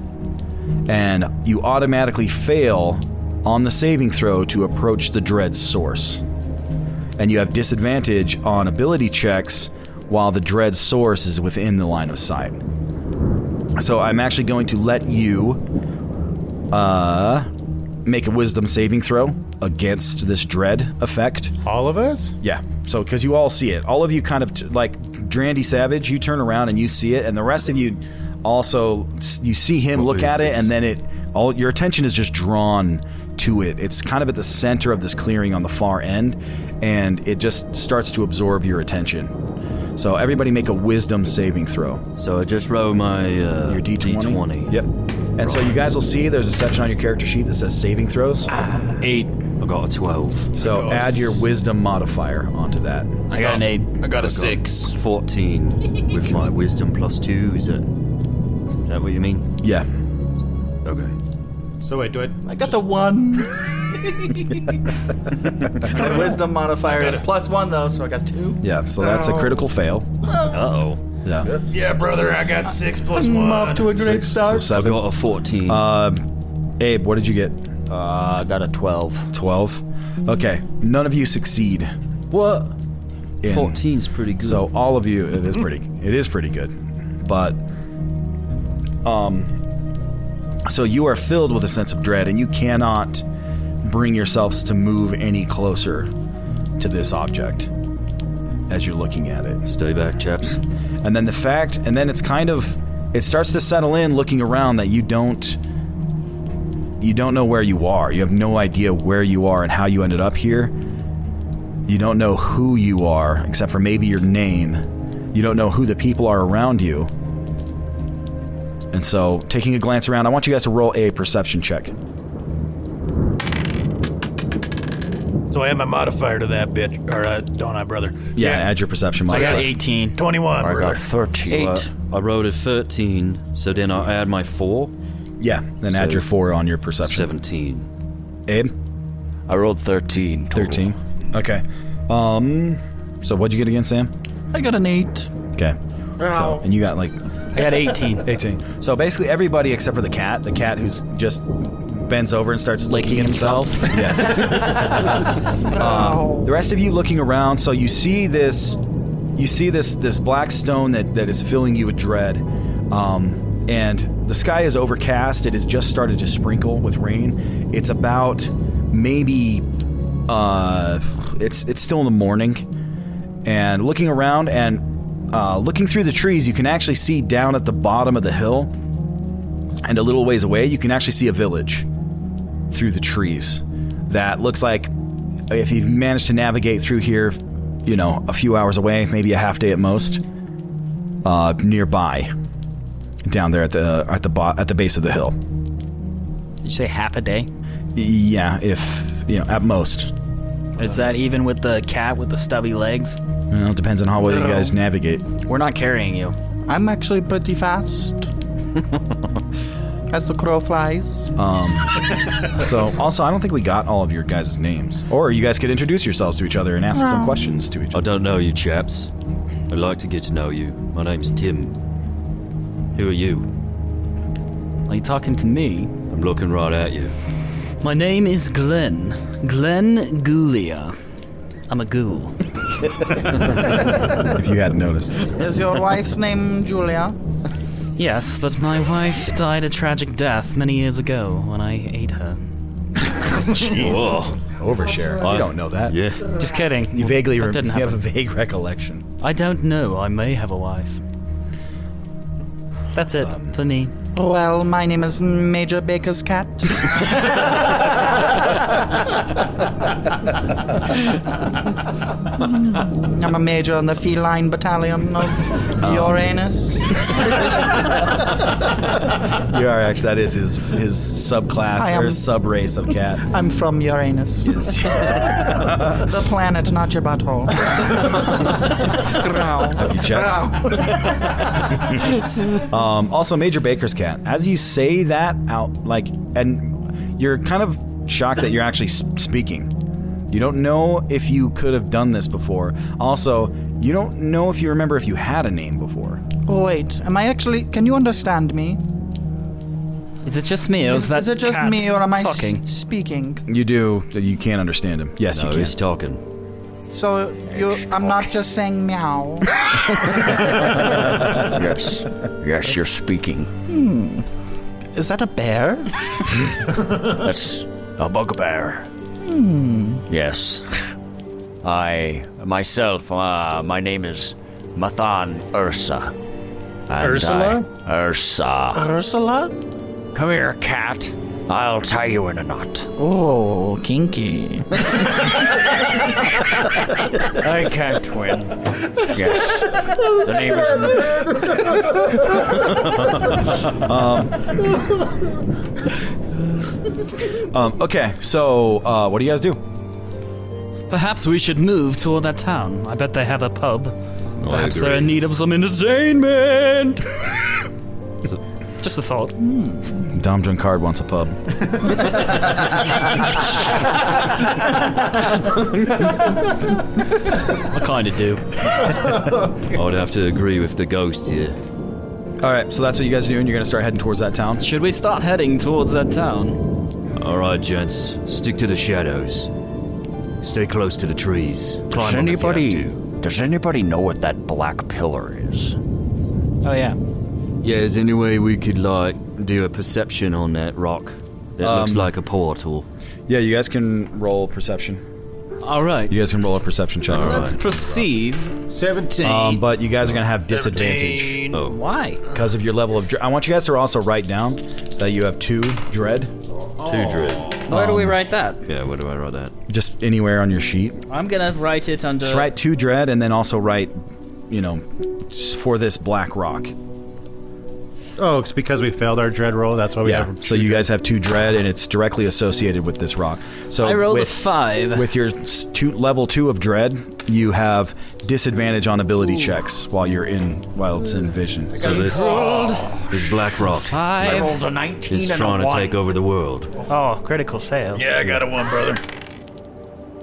A: and you automatically fail on the saving throw to approach the dread source. And you have disadvantage on ability checks while the dread source is within the line of sight. So I'm actually going to let you uh, make a wisdom saving throw against this dread effect.
J: All of us?
A: Yeah. So because you all see it, all of you kind of t- like Drandy Savage, you turn around and you see it, and the rest of you also you see him
B: What
A: look at it, and then it all your attention is just drawn to it. It's kind of at the center of this clearing on the far end, and it just starts to absorb your attention. So everybody make a wisdom saving throw.
B: So I just roll my uh,
A: Your D20.
B: D20.
A: Yep. And so you guys will see there's a section on your character sheet that says saving throws.
E: Eight.
B: I got a 12.
A: So add your wisdom modifier onto that.
E: I got an eight.
C: I got a six.
B: 14 with my wisdom plus 2. Is that, is that what you mean?
A: Yeah.
B: Okay.
J: So wait, do I?
D: I got the one. My wisdom modifier is plus one though, so I got two.
A: Yeah. So that's a critical fail.
B: Uh-oh.
A: Yeah.
J: Yeah, brother, I got six plus
D: I'm
J: one.
D: off to a great
A: Six, so
D: start.
B: I
A: seven.
B: got a 14.
A: Uh, Abe, what did you get?
F: Uh, I got a 12.
A: 12. Okay. None of you succeed.
B: what?
A: in-
B: 14's pretty good.
A: So all of you, it is pretty, it is pretty good, but um, so you are filled with a sense of dread, and you cannot bring yourselves to move any closer to this object as you're looking at it.
B: Stay back, chaps.
A: And then the fact, and then it's kind of, it starts to settle in looking around that you don't, you don't know where you are. You have no idea where you are and how you ended up here. You don't know who you are, except for maybe your name. You don't know who the people are around you. And so, taking a glance around, I want you guys to roll a perception check.
J: So I add my modifier to that bitch, or uh, don't I, brother?
A: Yeah, add your perception
E: I got
A: modifier.
E: 18.
J: 21,
F: I
J: brother.
F: got 13.
D: Eight.
B: I rolled a 13, so then I add my 4,
A: Yeah, then add your four on your perception.
B: 17.
A: Abe,
F: I rolled 13. total.
A: thirteen. Okay. Um. So what'd you get again, Sam?
D: I got an eight.
A: Okay. So and you got like
E: I got 18.
A: 18. So basically everybody except for the cat, the cat who's just bends over and starts licking,
E: Licking
A: himself.
E: himself.
A: Yeah. um, the rest of you looking around, so you see this, you see this this black stone that that is filling you with dread, um, and the sky is overcast. It has just started to sprinkle with rain. It's about maybe, uh, it's it's still in the morning, and looking around and uh, looking through the trees, you can actually see down at the bottom of the hill and a little ways away, you can actually see a village through the trees that looks like if you manage to navigate through here, you know, a few hours away, maybe a half day at most, uh, nearby, down there at the at the bo- at the base of the hill.
E: Did you say half a day?
A: Yeah, if you know, at most.
E: Is that even with the cat with the stubby legs?
A: Well, it depends on how well you guys navigate.
E: We're not carrying you.
G: I'm actually pretty fast. As the crow flies.
A: Um, so, also, I don't think we got all of your guys' names. Or you guys could introduce yourselves to each other and ask some questions to each other.
B: I
A: other.
B: don't know you chaps. I'd like to get to know you. My name's Tim. Who are you?
E: Are you talking to me?
B: I'm looking right at you.
E: My name is Glenn. Glenn Ghoulia. I'm a ghoul.
A: if you hadn't noticed.
G: Is your wife's name Julia?
E: Yes, but my wife died a tragic death many years ago when I ate her.
A: Jeez.
B: Whoa.
A: Overshare.
B: I-
A: you don't know that.
B: Yeah.
E: Just kidding.
A: You vaguely
E: That
A: re-
E: didn't
A: you have a
E: happen.
A: vague recollection.
E: I don't know. I may have a wife. That's it um, for me.
G: Well, my name is Major Baker's cat. I'm a major in the feline battalion of Uranus.
A: You are actually that is his his subclass or subrace of cat.
G: I'm from Uranus. the planet, not your butthole.
A: Have you checked? um, also, Major Baker's cat. As you say that out, like, and you're kind of shocked that you're actually speaking. You don't know if you could have done this before. Also, you don't know if you remember if you had a name before.
G: Oh, wait, am I actually. Can you understand me?
E: Is it just me, or is, that
G: Is it just me, or am I
E: talking?
G: speaking?
A: You do. You can't understand him. Yes,
B: No,
A: you can.
B: he's talking.
G: So you, I'm not just saying meow.
F: yes. Yes, you're speaking.
G: Hmm. Is that a bear?
F: That's a bugbear.
G: Hmm.
F: Yes. I, myself, uh, my name is Mathan Ursa. And
K: Ursula?
F: I- Ursa.
G: Ursula?
F: Come here, cat. I'll tie you in a knot.
G: Oh, kinky.
F: I can't win. Yes. The name
A: um, um, okay, so uh, what do you guys do?
E: Perhaps we should move toward that town. I bet they have a pub. Perhaps they're
B: agree.
E: in need of some entertainment. Just a thought.
A: Dom Drunkard wants a pub.
E: I kind of do.
B: I would have to agree with the ghost here.
A: All right, so that's what you guys are doing. You're gonna start heading towards that town.
E: Should we start heading towards that town?
B: All right, gents. Stick to the shadows. Stay close to the trees.
F: Does
B: Climb 'em if you have
F: anybody does anybody know what that black pillar is?
E: Oh yeah.
B: Yeah, is there any way we could, like, do a perception on that rock? That looks
A: Um,
B: like a portal.
A: Yeah, you guys can roll perception.
E: All right.
A: You guys can roll a perception check.
E: Let's proceed.
K: 17.
A: Um, but you guys are gonna have disadvantage
B: Oh.
E: Why?
A: because of your level of. Dre- I want you guys to also write down that you have two dread,
B: Two dread.
E: Where do we
A: Um,
E: write that?
B: Yeah, where do I write that?
A: just anywhere on your sheet.
E: I'm gonna write it under.
A: Just write two dread, and then also write, you know, s- for this black rock.
J: Oh, it's because we failed our dread roll. That's why we
A: yeah.
J: have.
A: So you guys have two dread, and it's directly associated with this rock. So
E: I rolled a
A: with,
E: five.
A: With your two, level two of dread, you have disadvantage on ability checks while you're in while it's in vision.
B: So this, this black rock
E: Five.
F: rolled a 19
B: is
F: and
B: trying
F: a
B: to
F: 1.
B: take over the world.
E: Oh, critical fail.
K: Yeah, I got a one, brother.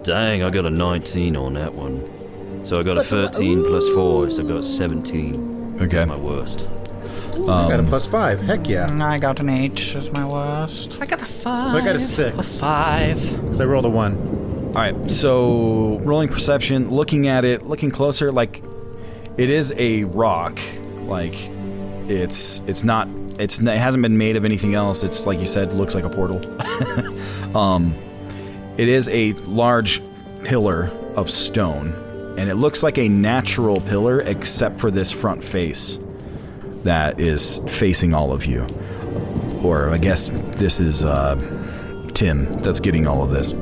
B: Dang, I got a 19 on that one. So I got a 13 plus 4, so I got 17.
A: Okay.
B: That's my worst.
J: I got a plus five. Heck yeah.
G: I got an eight as my worst.
E: I got a five.
J: So I got a
E: A
J: six.
E: five.
J: So I rolled a one.
A: All right. So rolling perception, looking at it, looking closer, like it is a rock. Like it's it's not it's it hasn't been made of anything else. It's like you said, looks like a portal. um, it is a large pillar of stone, and it looks like a natural pillar except for this front face that is facing all of you. Or I guess this is uh, Tim that's getting all of this.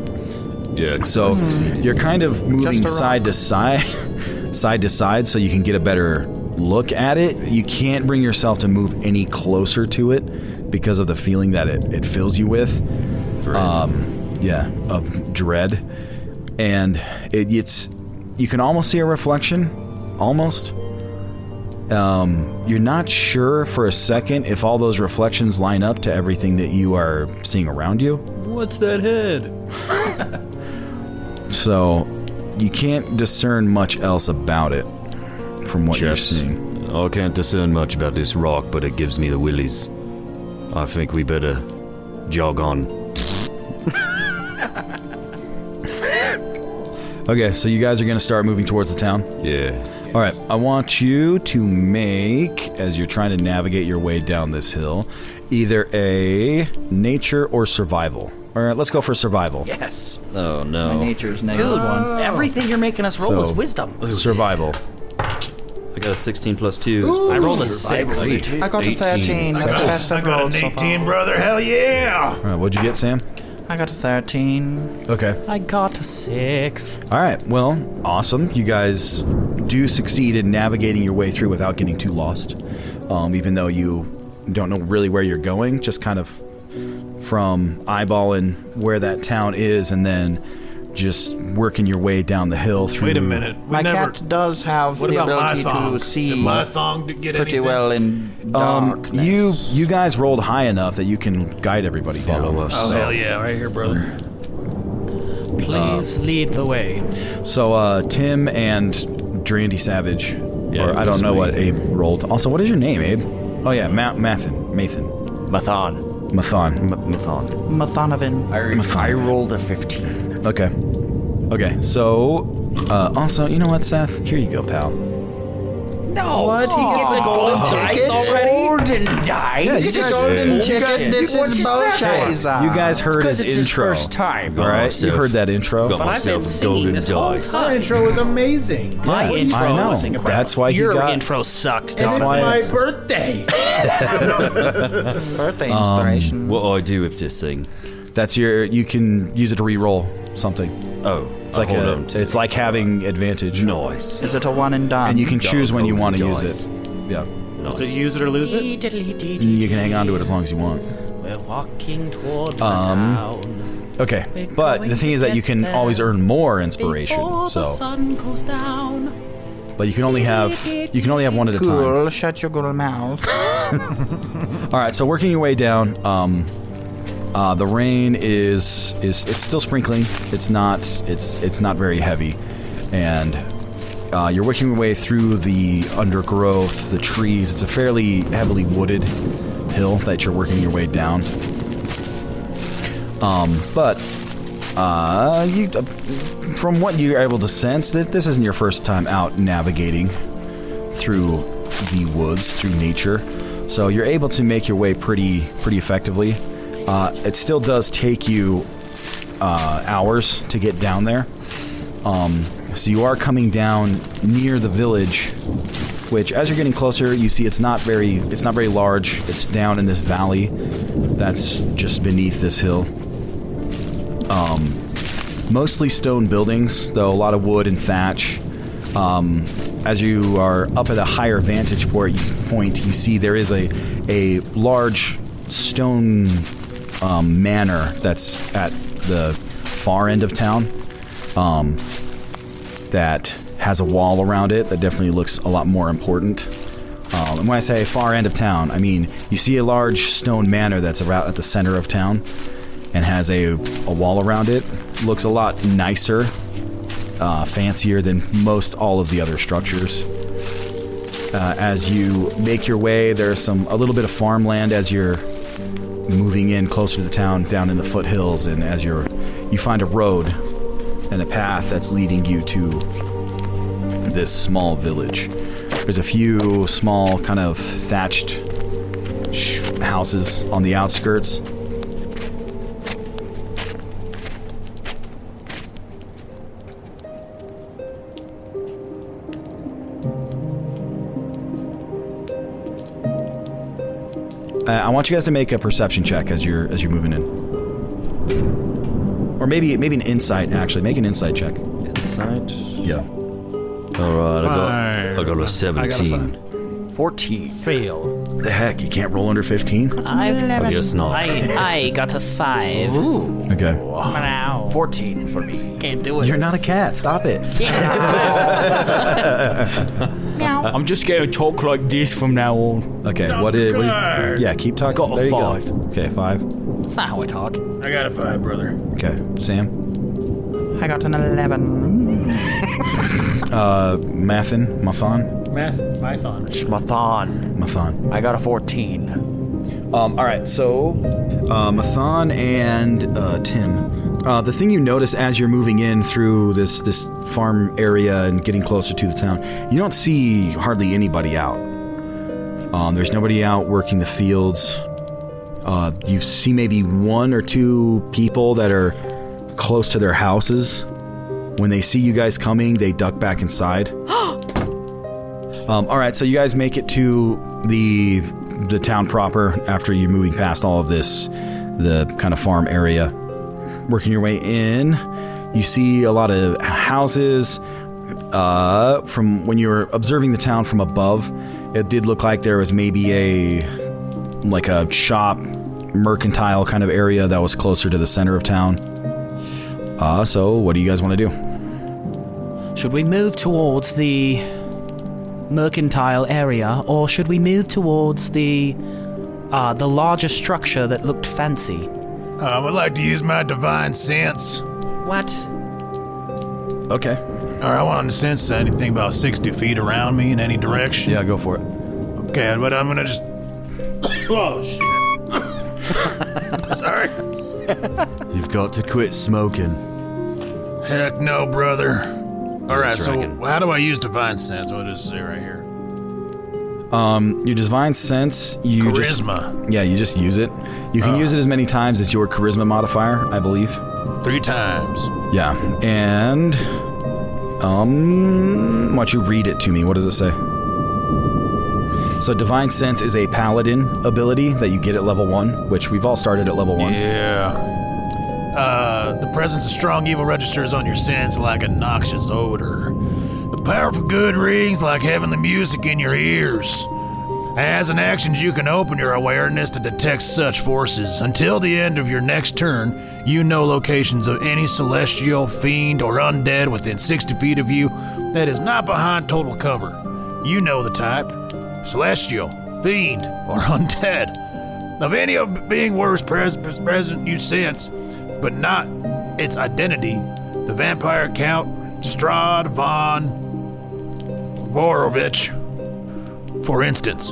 I: Yeah.
A: So you're kind of moving side to side, side to side, so you can get a better look at it. You can't bring yourself to move any closer to it because of the feeling that it, it fills you with. Um, yeah, of dread, and it, it's you can almost see a reflection, almost. Um, you're not sure for a second if all those reflections line up to everything that you are seeing around you.
I: What's that head?
A: So you can't discern much else about it from what you're
I: Just-
A: seeing.
I: I can't discern much about this rock, but it gives me the willies. I think we better jog on.
A: Okay, so you guys are going to start moving towards the town.
I: Yeah.
A: All right, I want you to make, as you're trying to navigate your way down this hill, either a nature or survival. All right, let's go for survival.
G: Yes.
I: Oh no.
D: My nature's negative
E: Dude,
D: one.
E: everything you're making us roll
A: So-
E: is wisdom.
A: Survival.
I: I got a 16 plus 2.
E: I rolled a six.
G: I got a 13. That's the best
J: I
G: I've
J: got
G: rolled
J: an
G: so
J: 18,
G: far.
J: brother. Hell yeah!
A: All right, what'd you get, Sam?
G: I got a 13.
A: Okay.
E: I got a six.
A: All right, well, awesome. You guys do succeed in navigating your way through without getting too lost. Um, even though you don't know really where you're going, just kind of from eyeballing where that town is and then just working your way down the hill through.
J: Wait a minute. We
G: My
J: never,
G: cat does have the
J: about my
G: ability
J: thong?
G: to see
J: Did my thong d- get
G: pretty
J: anything?
G: well in
A: Um,
G: darkness.
A: you you guys rolled high enough that you can guide everybody down.
I: Follow us.
J: Oh, hell yeah. Right here, brother.
E: Please lead the way.
A: So uh, Tim and Drandy Savage,
I: Yeah,
A: or I don't know
I: me.
A: what Abe rolled. Also, what is your name, Abe? Oh yeah, Ma- Mathan, Mathan,
F: Mathon.
A: Mathon.
F: M- Mathon.
G: Mathonovan.
F: I, I rolled a 15.
A: Okay. Okay, so uh, also, you know what, Seth? Here you go, pal.
F: No.
G: What? He gets a golden ticket?
F: Golden die?
A: Yeah, you
G: It's a
A: guys-
G: golden ticket. This
F: What
G: is
F: is that
G: bullshit.
A: You guys heard
F: Because
A: his
F: it's his
A: intro.
F: first time.
A: All right, you
I: Seth.
A: heard that intro.
I: Got
E: But I've been singing
I: golden
E: this whole
I: dice.
E: time.
L: intro was amazing.
E: My
A: Yeah,
E: intro
A: I know.
E: was incredible.
A: That's why
E: Your
A: got-
E: intro sucked.
A: That's
E: dog.
A: why
L: My
A: it's-
L: birthday.
G: Birthday
A: Um,
G: inspiration.
I: What do I do with this thing?
A: That's your. You can use it to re-roll something.
I: Oh,
A: It's like
I: hold
A: a,
I: on. to-
A: It's like having advantage.
I: nice.
G: is it a one and done?
A: And you can choose when you want to use it. Yeah.
I: nice.
L: So use it or lose it.
A: You can hang on to it as long as you want.
E: We're walking toward the
A: Um,
E: town.
A: Okay, but the thing is that you can always earn more inspiration.
E: Before the
A: So,
E: sun goes down.
A: but you can only have you can only have one at a time.
G: Cool. Shut your good mouth.
A: All right, so working your way down, um, uh, the rain is is it's still sprinkling. It's not it's it's not very heavy, and uh, you're working your way through the undergrowth, the trees. It's a fairly heavily wooded hill that you're working your way down. Um, but uh, you, uh, from what you're able to sense, that this isn't your first time out navigating through the woods, through nature. So you're able to make your way pretty pretty effectively. Uh, it still does take you uh, hours to get down there. Um, so you are coming down near the village, which, as you're getting closer, you see it's not very it's not very large. It's down in this valley that's just beneath this hill. Um, mostly stone buildings, though a lot of wood and thatch. Um, as you are up at a higher vantage point, you see there is a a large stone um, manor that's at the far end of town. Um, that has a wall around it that definitely looks a lot more important. Um, and when I say far end of town, I mean you see a large stone manor that's around at the center of town and has a, a wall around it. Looks a lot nicer, uh, fancier than most all of the other structures. Uh, as you make your way, there's some a little bit of farmland as you're moving in closer to the town, down in the foothills, and as you're you find a road and a path that's leading you to this small village. There's a few small, kind of thatched houses on the outskirts. Uh, I want you guys to make a perception check as you're as you're moving in, or maybe maybe an insight. Actually, make an insight check.
I: Insight.
A: Yeah.
I: All right, I got I got a seventeen.
F: 14.
C: Fail.
A: The heck, you can't roll under fifteen.
E: I've
I: I guess not.
E: I I got a five. Ooh.
A: Okay.
E: Wow.
F: 14 for me.
E: Can't do it.
A: You're not a cat. Stop it.
E: I'm just gonna talk like this from now on.
A: Okay. What is? What is yeah. Keep talking.
E: Got a
A: there you go. Okay. Five.
E: That's not how I talk.
J: I got a five, brother.
A: Okay. Sam.
G: I got an 11.
A: Uh, Mathan. Mathan.
C: Math, Python.
F: Schmathon.
A: Mathan.
F: I got a 14.
A: Um, all right, so uh, Mathan and uh, Tim. Uh, the thing you notice as you're moving in through this this farm area and getting closer to the town, you don't see hardly anybody out. Um, there's nobody out working the fields. Uh, you see maybe one or two people that are close to their houses. When they see you guys coming, they duck back inside. Um, all right, so you guys make it to the the town proper after you're moving past all of this, the kind of farm area. Working your way in, you see a lot of houses. Uh, from when you were observing the town from above, it did look like there was maybe a like a shop, mercantile kind of area that was closer to the center of town. Uh, so what do you guys want to do?
E: Should we move towards the mercantile area, or should we move towards the uh, the larger structure that looked fancy?
J: Uh, I would like to use my divine sense.
E: What?
A: Okay.
J: All right, I want to sense anything about 60 feet around me in any direction.
A: Yeah, go for it.
J: Okay, but I'm gonna just. oh shit! Sorry.
B: You've got to quit smoking.
J: Heck no, brother. All right, so how do I use divine sense? What does it say right here?
A: Um, your divine sense, you just
J: Charisma.
A: yeah, you just use it. You can
J: Oh.
A: use it as many times as your charisma modifier, I believe.
J: Three times.
A: Yeah, and um, why don't you read it to me? What does it say? So, divine sense is a paladin ability that you get at level one, which we've all started at level one.
J: Yeah. Uh, the presence of strong evil registers on your sense like a noxious odor. The powerful good rings like heavenly music in your ears. As in actions, you can open your awareness to detect such forces. Until the end of your next turn, you know locations of any celestial, fiend, or undead within 60 feet of you that is not behind total cover. You know the type celestial, fiend, or undead. Of any of being worse pres- present you sense, but not its identity. The vampire count Strahd von Vorovich, for instance.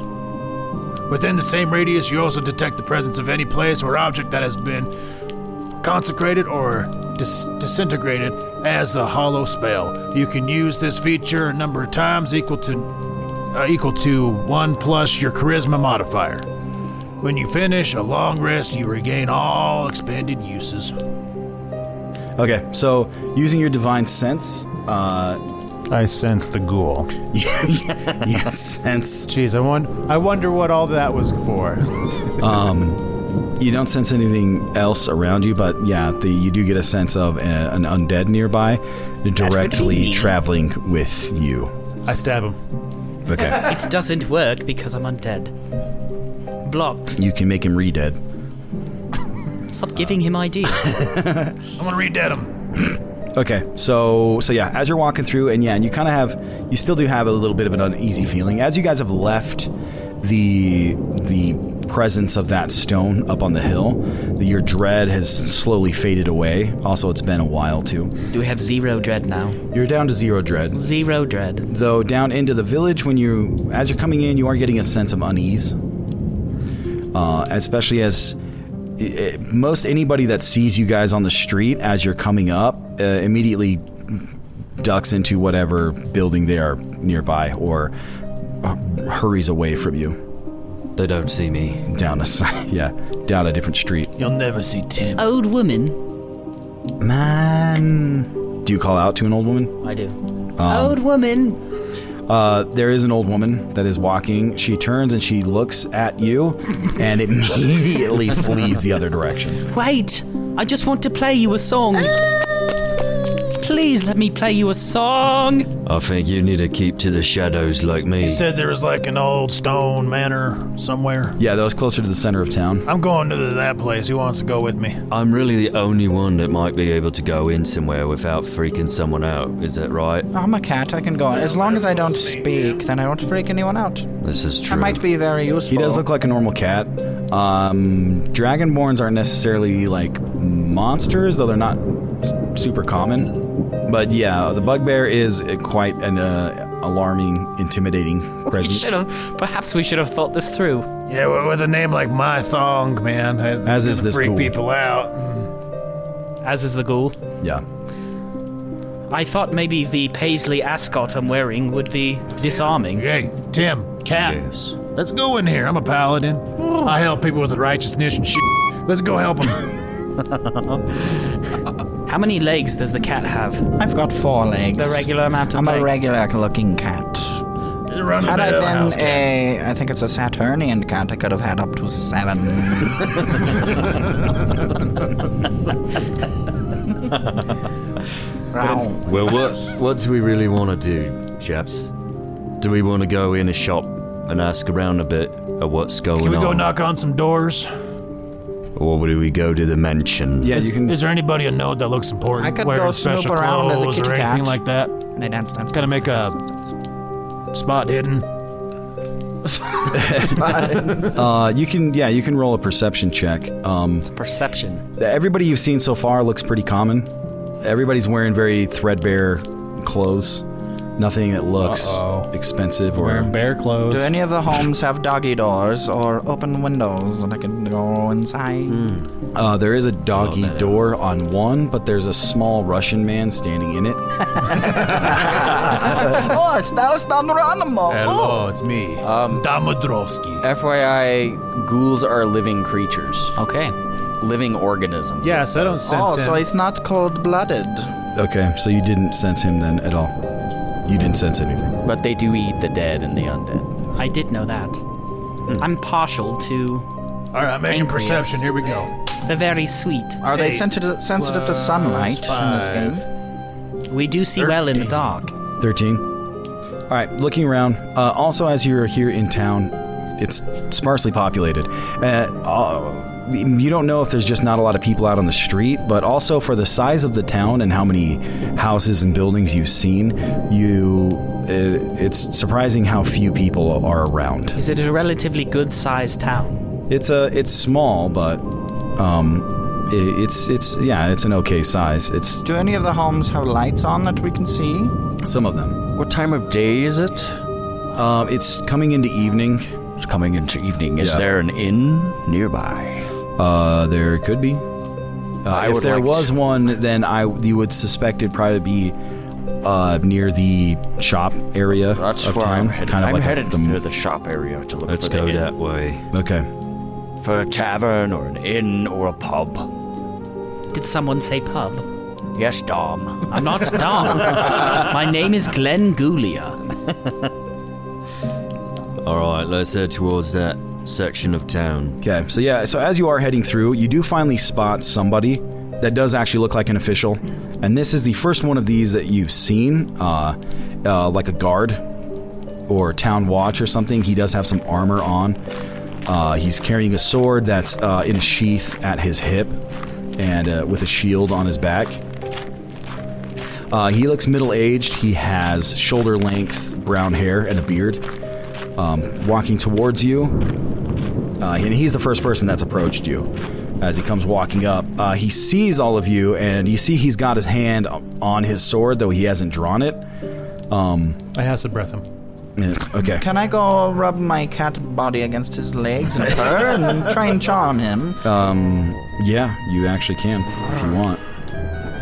J: Within the same radius, you also detect the presence of any place or object that has been consecrated or dis- disintegrated as a hallow spell. You can use this feature a number of times equal to uh, equal to one plus your charisma modifier. When you finish a long rest, you regain all expanded uses.
A: Okay, so using your divine sense, uh,
L: I sense the ghoul.
A: you, you sense.
L: Jeez, I wonder, I wonder what all that was for.
A: Um, you don't sense anything else around you, but yeah, the, you do get a sense of a, an undead nearby, directly traveling with you.
L: I stab him.
A: Okay,
E: It doesn't work because I'm undead. Blocked.
A: you can make him re-dead.
E: Stop giving him ideas.
J: I'm gonna redead him.
A: Okay, so so yeah, as you're walking through, and yeah, and you kind of have, you still do have a little bit of an uneasy feeling as you guys have left the the presence of that stone up on the hill. The, your dread has slowly faded away. Also, it's been a while too.
E: Do we have zero dread now?
A: You're down to zero dread.
E: Zero dread.
A: Though down into the village, when you as you're coming in, you are getting a sense of unease, uh, especially as i i most anybody that sees you guys on the street as you're coming up uh, immediately ducks into whatever building they are nearby or uh, hurries away from you
B: They don't see me.
A: down a si- yeah down a different street.
J: You'll never see Tim.
E: Old woman.
A: Man, do you call out to an old woman?
E: I do.
A: Um,
E: Old woman.
A: Uh, there is an old woman that is walking. She turns and she looks at you, and immediately flees the other direction.
E: Wait! I just want to play you a song. Please let me play you a song.
I: I think you need to keep to the shadows like me.
J: He said there was like an old stone manor somewhere.
A: Yeah, that was closer to the center of town.
J: I'm going to that place. Who wants to go with me?
I: I'm really the only one that might be able to go in somewhere without freaking someone out. Is that right?
G: I'm a cat. I can go on. As long as I don't speak, then I won't freak anyone out.
I: This is true.
G: I might be very useful.
A: He does look like a normal cat. Um, Dragonborns aren't necessarily like monsters, though they're not super common. But yeah, the bugbear is quite an uh, alarming, intimidating
E: We
A: presence.
E: should've- perhaps we should have thought this through.
J: Yeah, with with a name like My Thong, man. It's
A: As
J: gonna
A: is this
J: freak
A: ghoul.
J: people out.
E: As is the ghoul.
A: Yeah.
E: I thought maybe the paisley ascot I'm wearing would be disarming.
J: Hey, Tim, Cap, let's go in here. I'm a paladin. I help people with righteousness and shit. Let's go help them.
E: How many legs does the cat have?
G: I've got four legs.
E: The regular amount of
G: I'm
E: legs.
G: a regular looking cat. Had I been a, I think it's a Saturnian cat, I could have had up to seven. Wow.
I: Well, what what do we really want to do, chaps? Do we want to go in a shop and ask around a bit at what's going on?
J: Can we
I: on,
J: go knock on some doors?
I: Or do we go to the mansion?
A: Yeah, you can.
J: Is there anybody I know that looks important?
G: I could
J: wearing
G: go
J: special
G: snoop around as a
J: clothes
G: kitty
J: or anything
G: cat.
J: like that?
G: And I dance, dance.
J: Gotta make a spot hidden.
A: Uh, you can. Yeah, you can roll a perception check. Um,
E: Perception.
A: everybody you've seen so far looks pretty common. Everybody's wearing very threadbare clothes. Nothing that looks
L: Uh-oh.
A: expensive or.
L: Wearing bear clothes.
G: Do any of the homes have doggy doors or open windows that I can go inside?
A: Uh, there is a doggy door on one, but there's a small Russian man standing in it.
G: oh, it's Dallas Geronimo.
L: Hello, it's me.
F: Um,
J: Damodrovsky.
F: FYI, ghouls are living creatures,
E: Okay.
F: living organisms.
L: Yes, I don't sense
G: Oh,
L: him.
G: so he's not cold-blooded.
A: Okay, so you didn't sense him then at all. You didn't sense anything.
F: But they do eat the dead and the undead.
E: I did know that. I'm partial to
J: All right, I'm making
E: Angriest.
J: perception. Here we go.
E: the very sweet.
G: Are they
J: Eight
G: sensitive, sensitive to sunlight in this game?
E: We do see well in the dark.
A: 13. All right, looking around. Uh, also, as you're here in town, it's sparsely populated. Uh, uh, you don't know if there's just not a lot of people out on the street, but also for the size of the town and how many houses and buildings you've seen, you uh, it's surprising how few people are around.
E: Is it a relatively good sized town?
A: It's a it's small, but um, it's it's yeah, it's an okay size. It's
G: Do any of the homes have lights on that we can see?
A: some of them.
F: What time of day is it?
A: Um, it's coming into evening.
F: It's coming into evening. Is
A: Yeah.
F: there an inn nearby?
A: Uh, there could be. Uh, if there
F: like
A: was
F: to-
A: one, then I you would suspect it'd probably be uh, near the shop area
F: That's
A: of
F: where
A: town.
F: I'm headed.
A: Kind of
F: I'm
A: like a-
F: headed
A: the,
F: to the shop area to look
I: Let's
F: for the
I: go
F: inn.
I: that way.
A: okay.
F: For a tavern or an inn or a pub.
E: Did someone say pub?
F: Yes, Dom.
E: I'm not Dom. My name is Glenn Ghoulia.
I: All right, let's head towards that section of town.
A: Okay. So yeah. So as you are heading through, you do finally spot somebody that does actually look like an official, and this is the first one of these that you've seen, uh, uh, like a guard or town watch or something. He does have some armor on. Uh, he's carrying a sword that's uh, in a sheath at his hip, and uh, with a shield on his back. Uh, he looks middle aged. He has shoulder length brown hair and a beard. Um, walking towards you, uh, and he's the first person that's approached you as he comes walking up. Uh, he sees all of you, and you see he's got his hand on his sword, though he hasn't drawn it. Um,
L: I acid breath him.
A: yeah, okay.
G: Can I go rub my cat body against his legs and purr and try and charm him?
A: Um, yeah, you actually can if you want.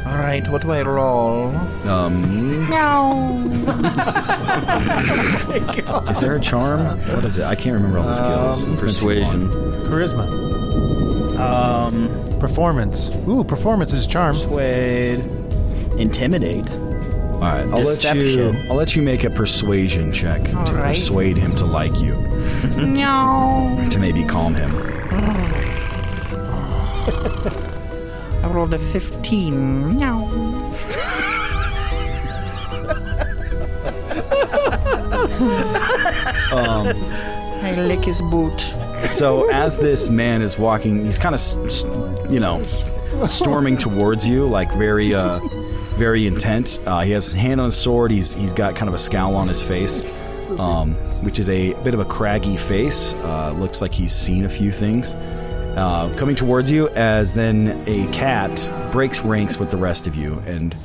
G: All right, what do I roll?
A: Um,
G: Meow.
A: is there a charm? What is it? I can't remember all the skills. It's been too long.
I: Persuasion.
L: Charisma.
E: Um,
L: Performance. Ooh, performance is charm.
E: persuade. Intimidate.
A: All All right, I'll let you. I'll let you make a persuasion check to
G: right.
A: persuade him to like you,
G: No.
A: to maybe calm him.
G: I rolled a 15. No.
A: Um,
G: I lick his boot.
A: so as this man is walking, he's kind of, you know, storming towards you, like very, uh, very intent. Uh, he has his hand on his sword. He's he's got kind of a scowl on his face, um, which is a bit of a craggy face. Uh, looks like he's seen a few things. Uh, coming towards you, as then a cat breaks ranks with the rest of you and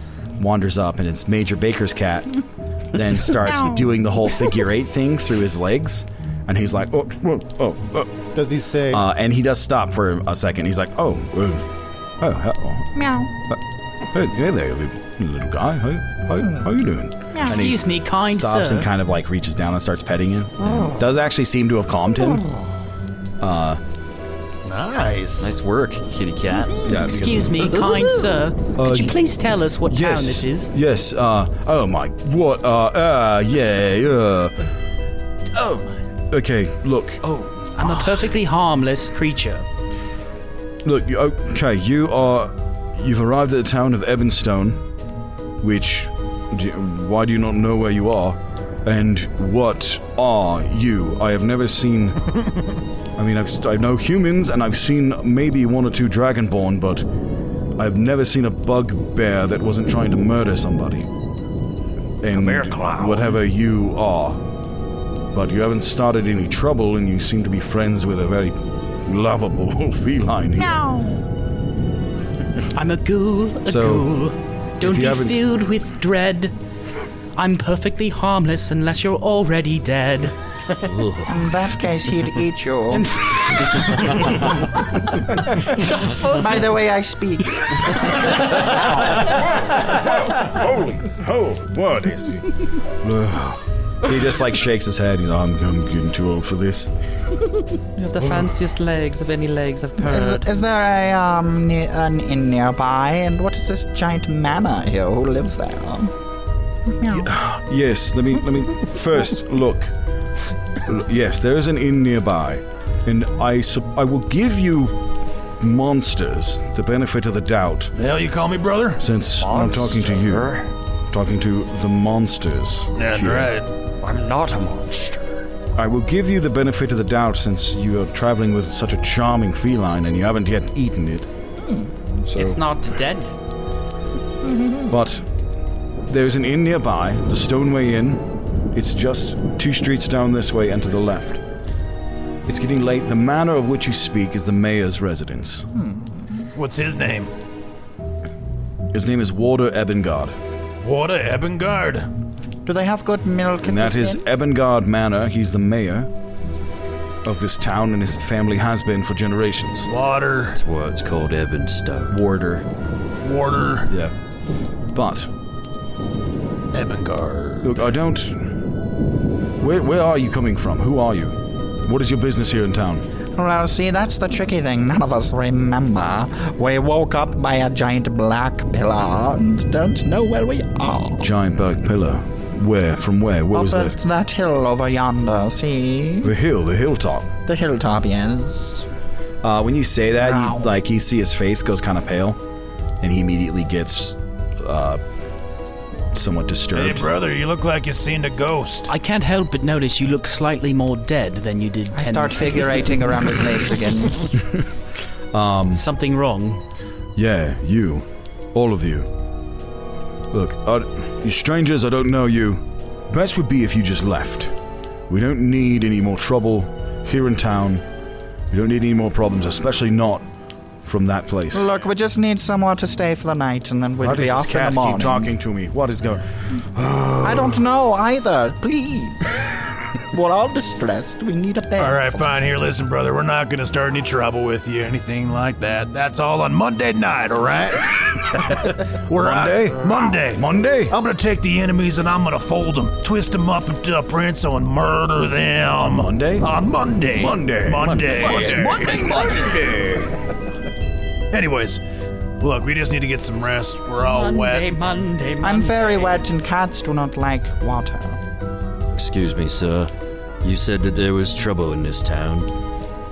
A: wanders up, and it's Major Baker's cat. then starts doing the whole figure eight thing through his legs, and he's like, oh, oh, oh, oh.
L: Does he say?
A: Uh, and he does stop for a second. He's like, "Oh, uh, oh, oh,
G: Meow.
A: hey, hey there, little, little guy. How, how, how you doing?" And he
E: Excuse me, kind
A: stops
E: sir.
A: and kind of like reaches down and starts petting him. Does actually seem to have calmed him. Uh,
J: Nice.
F: Nice work, kitty cat.
A: yeah,
E: Excuse me, kind sir.
A: Uh,
E: Could you please tell us what
A: yes,
E: town this is?
A: Yes. Uh. Oh my. What? Uh. Uh. Yeah. Uh. Oh. Okay. Look.
E: Oh. I'm a perfectly harmless creature.
A: Look, you- okay, you are. You've arrived at the town of Evanstone, which. do- Why do you not know where you are? And what are you? I have never seen. I mean, I've, I know humans, and I've seen maybe one or two Dragonborn, but I've never seen a bugbear that wasn't trying to murder somebody. And
H: bear clown.
A: whatever you are. But you haven't started any trouble, and you seem to be friends with a very lovable feline here.
E: Now I'm a ghoul, a
A: So,
E: ghoul. Don't be
A: haven't-
E: filled with dread. I'm perfectly harmless unless you're already dead.
G: In that case, he'd eat you. By the way I speak.
A: Holy, oh, what is he? he just like shakes his head. He's like, I'm, I'm getting too old for this.
F: You have the fanciest legs of any legs I've
G: Is,
F: heard.
G: is there a um ne- an inn nearby? And what is this giant manor here? Who lives there? Meow.
A: Yes, let me let me first look. L- Yes, there is an inn nearby, and I sup- I will give you monsters the benefit of the doubt
J: The hell you call me, brother?
A: since I'm talking to you, talking to the monsters.
J: That's
A: here.
J: right.
H: I'm not a monster.
A: I will give you the benefit of the doubt since you are traveling with such a charming feline and you haven't yet eaten it. So,
E: It's not dead.
A: but there's an inn nearby, the Stoneway Inn. It's just two streets down this way and to the left. It's getting late. The manor of which you speak is the mayor's residence. Hmm.
J: What's his name?
A: His name is Warder Ebengard,
J: What a Ebengard.
G: Do they have good milk in
A: and that
G: this?
A: Ebengard Manor. He's the mayor of this town, and his family has been for generations.
J: Water.
I: That's why it's called Ebenstow.
A: Warder,
J: Water.
A: yeah. But
J: Ebengard.
A: Look, I don't. Where, where are you coming from? Who are you? What is your business here in town?
G: Well, see, that's the tricky thing. None of us remember. We woke up by a giant black pillar and don't know where we are.
A: Giant black pillar. Where? From where? What
G: Up
A: was
G: at
A: that?
G: that hill over yonder, see?
A: The hill, the hilltop.
G: The hilltop, yes.
A: Uh, when you say that,
G: Wow.
A: you like you see his face goes kind of pale, and he immediately gets uh, somewhat disturbed.
J: Hey, brother, you look like you've seen a ghost.
E: I can't help but notice you look slightly more dead than you did
G: I
E: ten
G: start
E: seconds
G: figure
E: ago.
G: eighting around his legs again.
A: um,
E: Something wrong.
A: yeah, you, all of you. Look, I, you strangers, I don't know you. Best would be if you just left. We don't need any more trouble here in town. We don't need any more problems, especially not from that place.
G: Look, we just need somewhere to stay for the night and then we'll
A: Why does
G: be
A: this
G: off in
A: cat
G: the morning.
A: keep talking to me? What is going?
G: I don't know either. Please. We're all distressed. We need a bed.
J: All right, fine. Here, listen, brother. We're not gonna start any trouble with you, anything like that. That's all on Monday night, all right? We're out-
A: Monday?
J: Monday.
A: Monday?
J: I'm gonna take the enemies and I'm gonna fold them, twist them up into a prince and murder them. On
A: Monday?
J: On Monday.
A: Monday.
J: Monday.
A: Monday.
J: Monday. Anyways, Look, we just need to get some rest. We're all
E: Monday,
J: wet.
E: Monday, Monday.
G: I'm very wet and cats do not like water.
I: Excuse me, sir. You said that there was trouble in this town.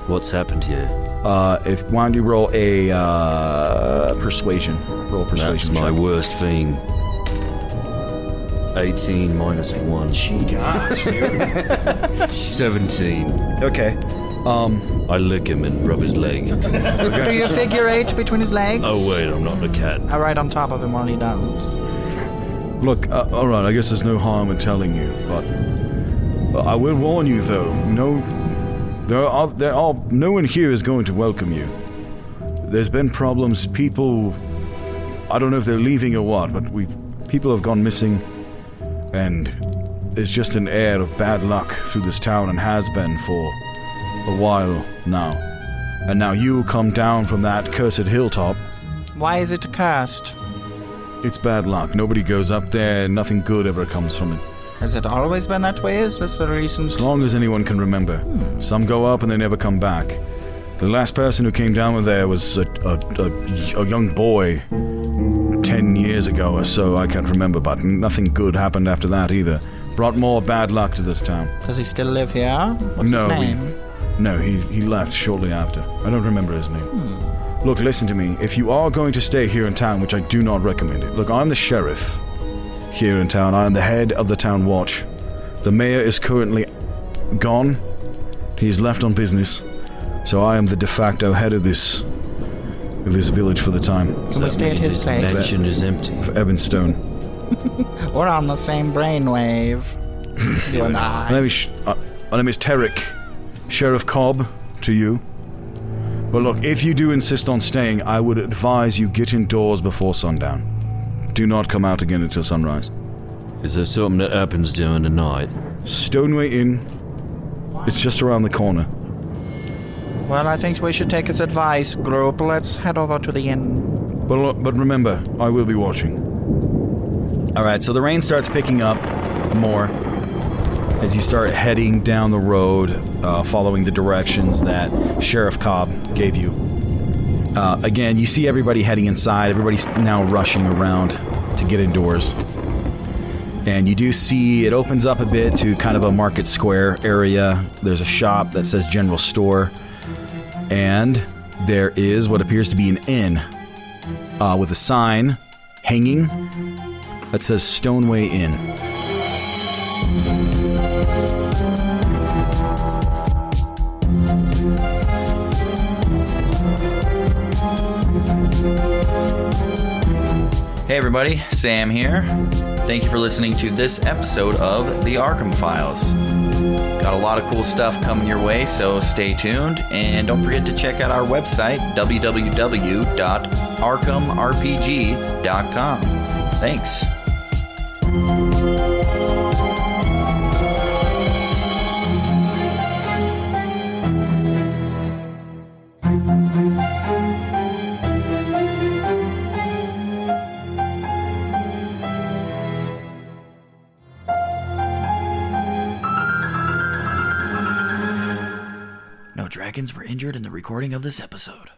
I: What's happened here?
A: Uh, if why don't you roll a uh, persuasion? Roll persuasion.
I: That's my
A: check.
I: worst thing. 18 minus 1. 17.
A: Okay. Um,
I: I lick him and rub his leg.
G: Do you figure eight between his legs?
I: Oh, wait, I'm not a cat.
G: I ride on top of him while he does.
A: Look, uh, all right. I guess there's no harm in telling you, but uh, I will warn you, though. No, there are there are no one here is going to welcome you. There's been problems. People, I don't know if they're leaving or what, but we people have gone missing, and there's just an air of bad luck through this town and has been for a while now. And now you come down from that cursed hilltop.
G: Why is it cursed?
A: It's bad luck. Nobody goes up there. Nothing good ever comes from it.
G: Has it always been that way? Is this the reason?
A: As long as anyone can remember. Hmm. Some go up and they never come back. The last person who came down there was a, a, a, a young boy ten years ago or so. I can't remember, but nothing good happened after that either. Brought more bad luck to this town.
G: Does he still live here? What's
A: no,
G: his name?
A: No, he, he left shortly after. I don't remember his name. Look, listen to me. If you are going to stay here in town, which I do not recommend it, look, I'm the sheriff here in town. I am the head of the town watch. The mayor is currently gone. He's left on business. So I am the de facto head of this of this village for the time.
G: Can we stay at his place?
I: Mansion is empty.
A: For Evanstone.
G: We're on the same brainwave. you and
A: My name is Sh- uh, my name is Terrick, Sheriff Cobb, to you. But look, if you do insist on staying, I would advise you get indoors before sundown. Do not come out again until sunrise.
I: Is there something that happens during the night?
A: Stoneway Inn. It's just around the corner.
G: Well, I think we should take his advice, group. Let's head over to the inn.
A: But lo- but remember, I will be watching. All right, so the rain starts picking up more as you start heading down the road, uh, following the directions that Sheriff Cobb gave you. Uh, again, you see everybody heading inside. Everybody's now rushing around to get indoors. And you do see it opens up a bit to kind of a market square area. There's a shop that says General Store. And there is what appears to be an inn uh, with a sign hanging that says Stoneway Inn.
D: Everybody, Sam here. Thank you for listening to this episode of The Arkham Files. Got a lot of cool stuff coming your way, so stay tuned and don't forget to check out our website www.arkhamrpg.com. Thanks. In the recording of this episode.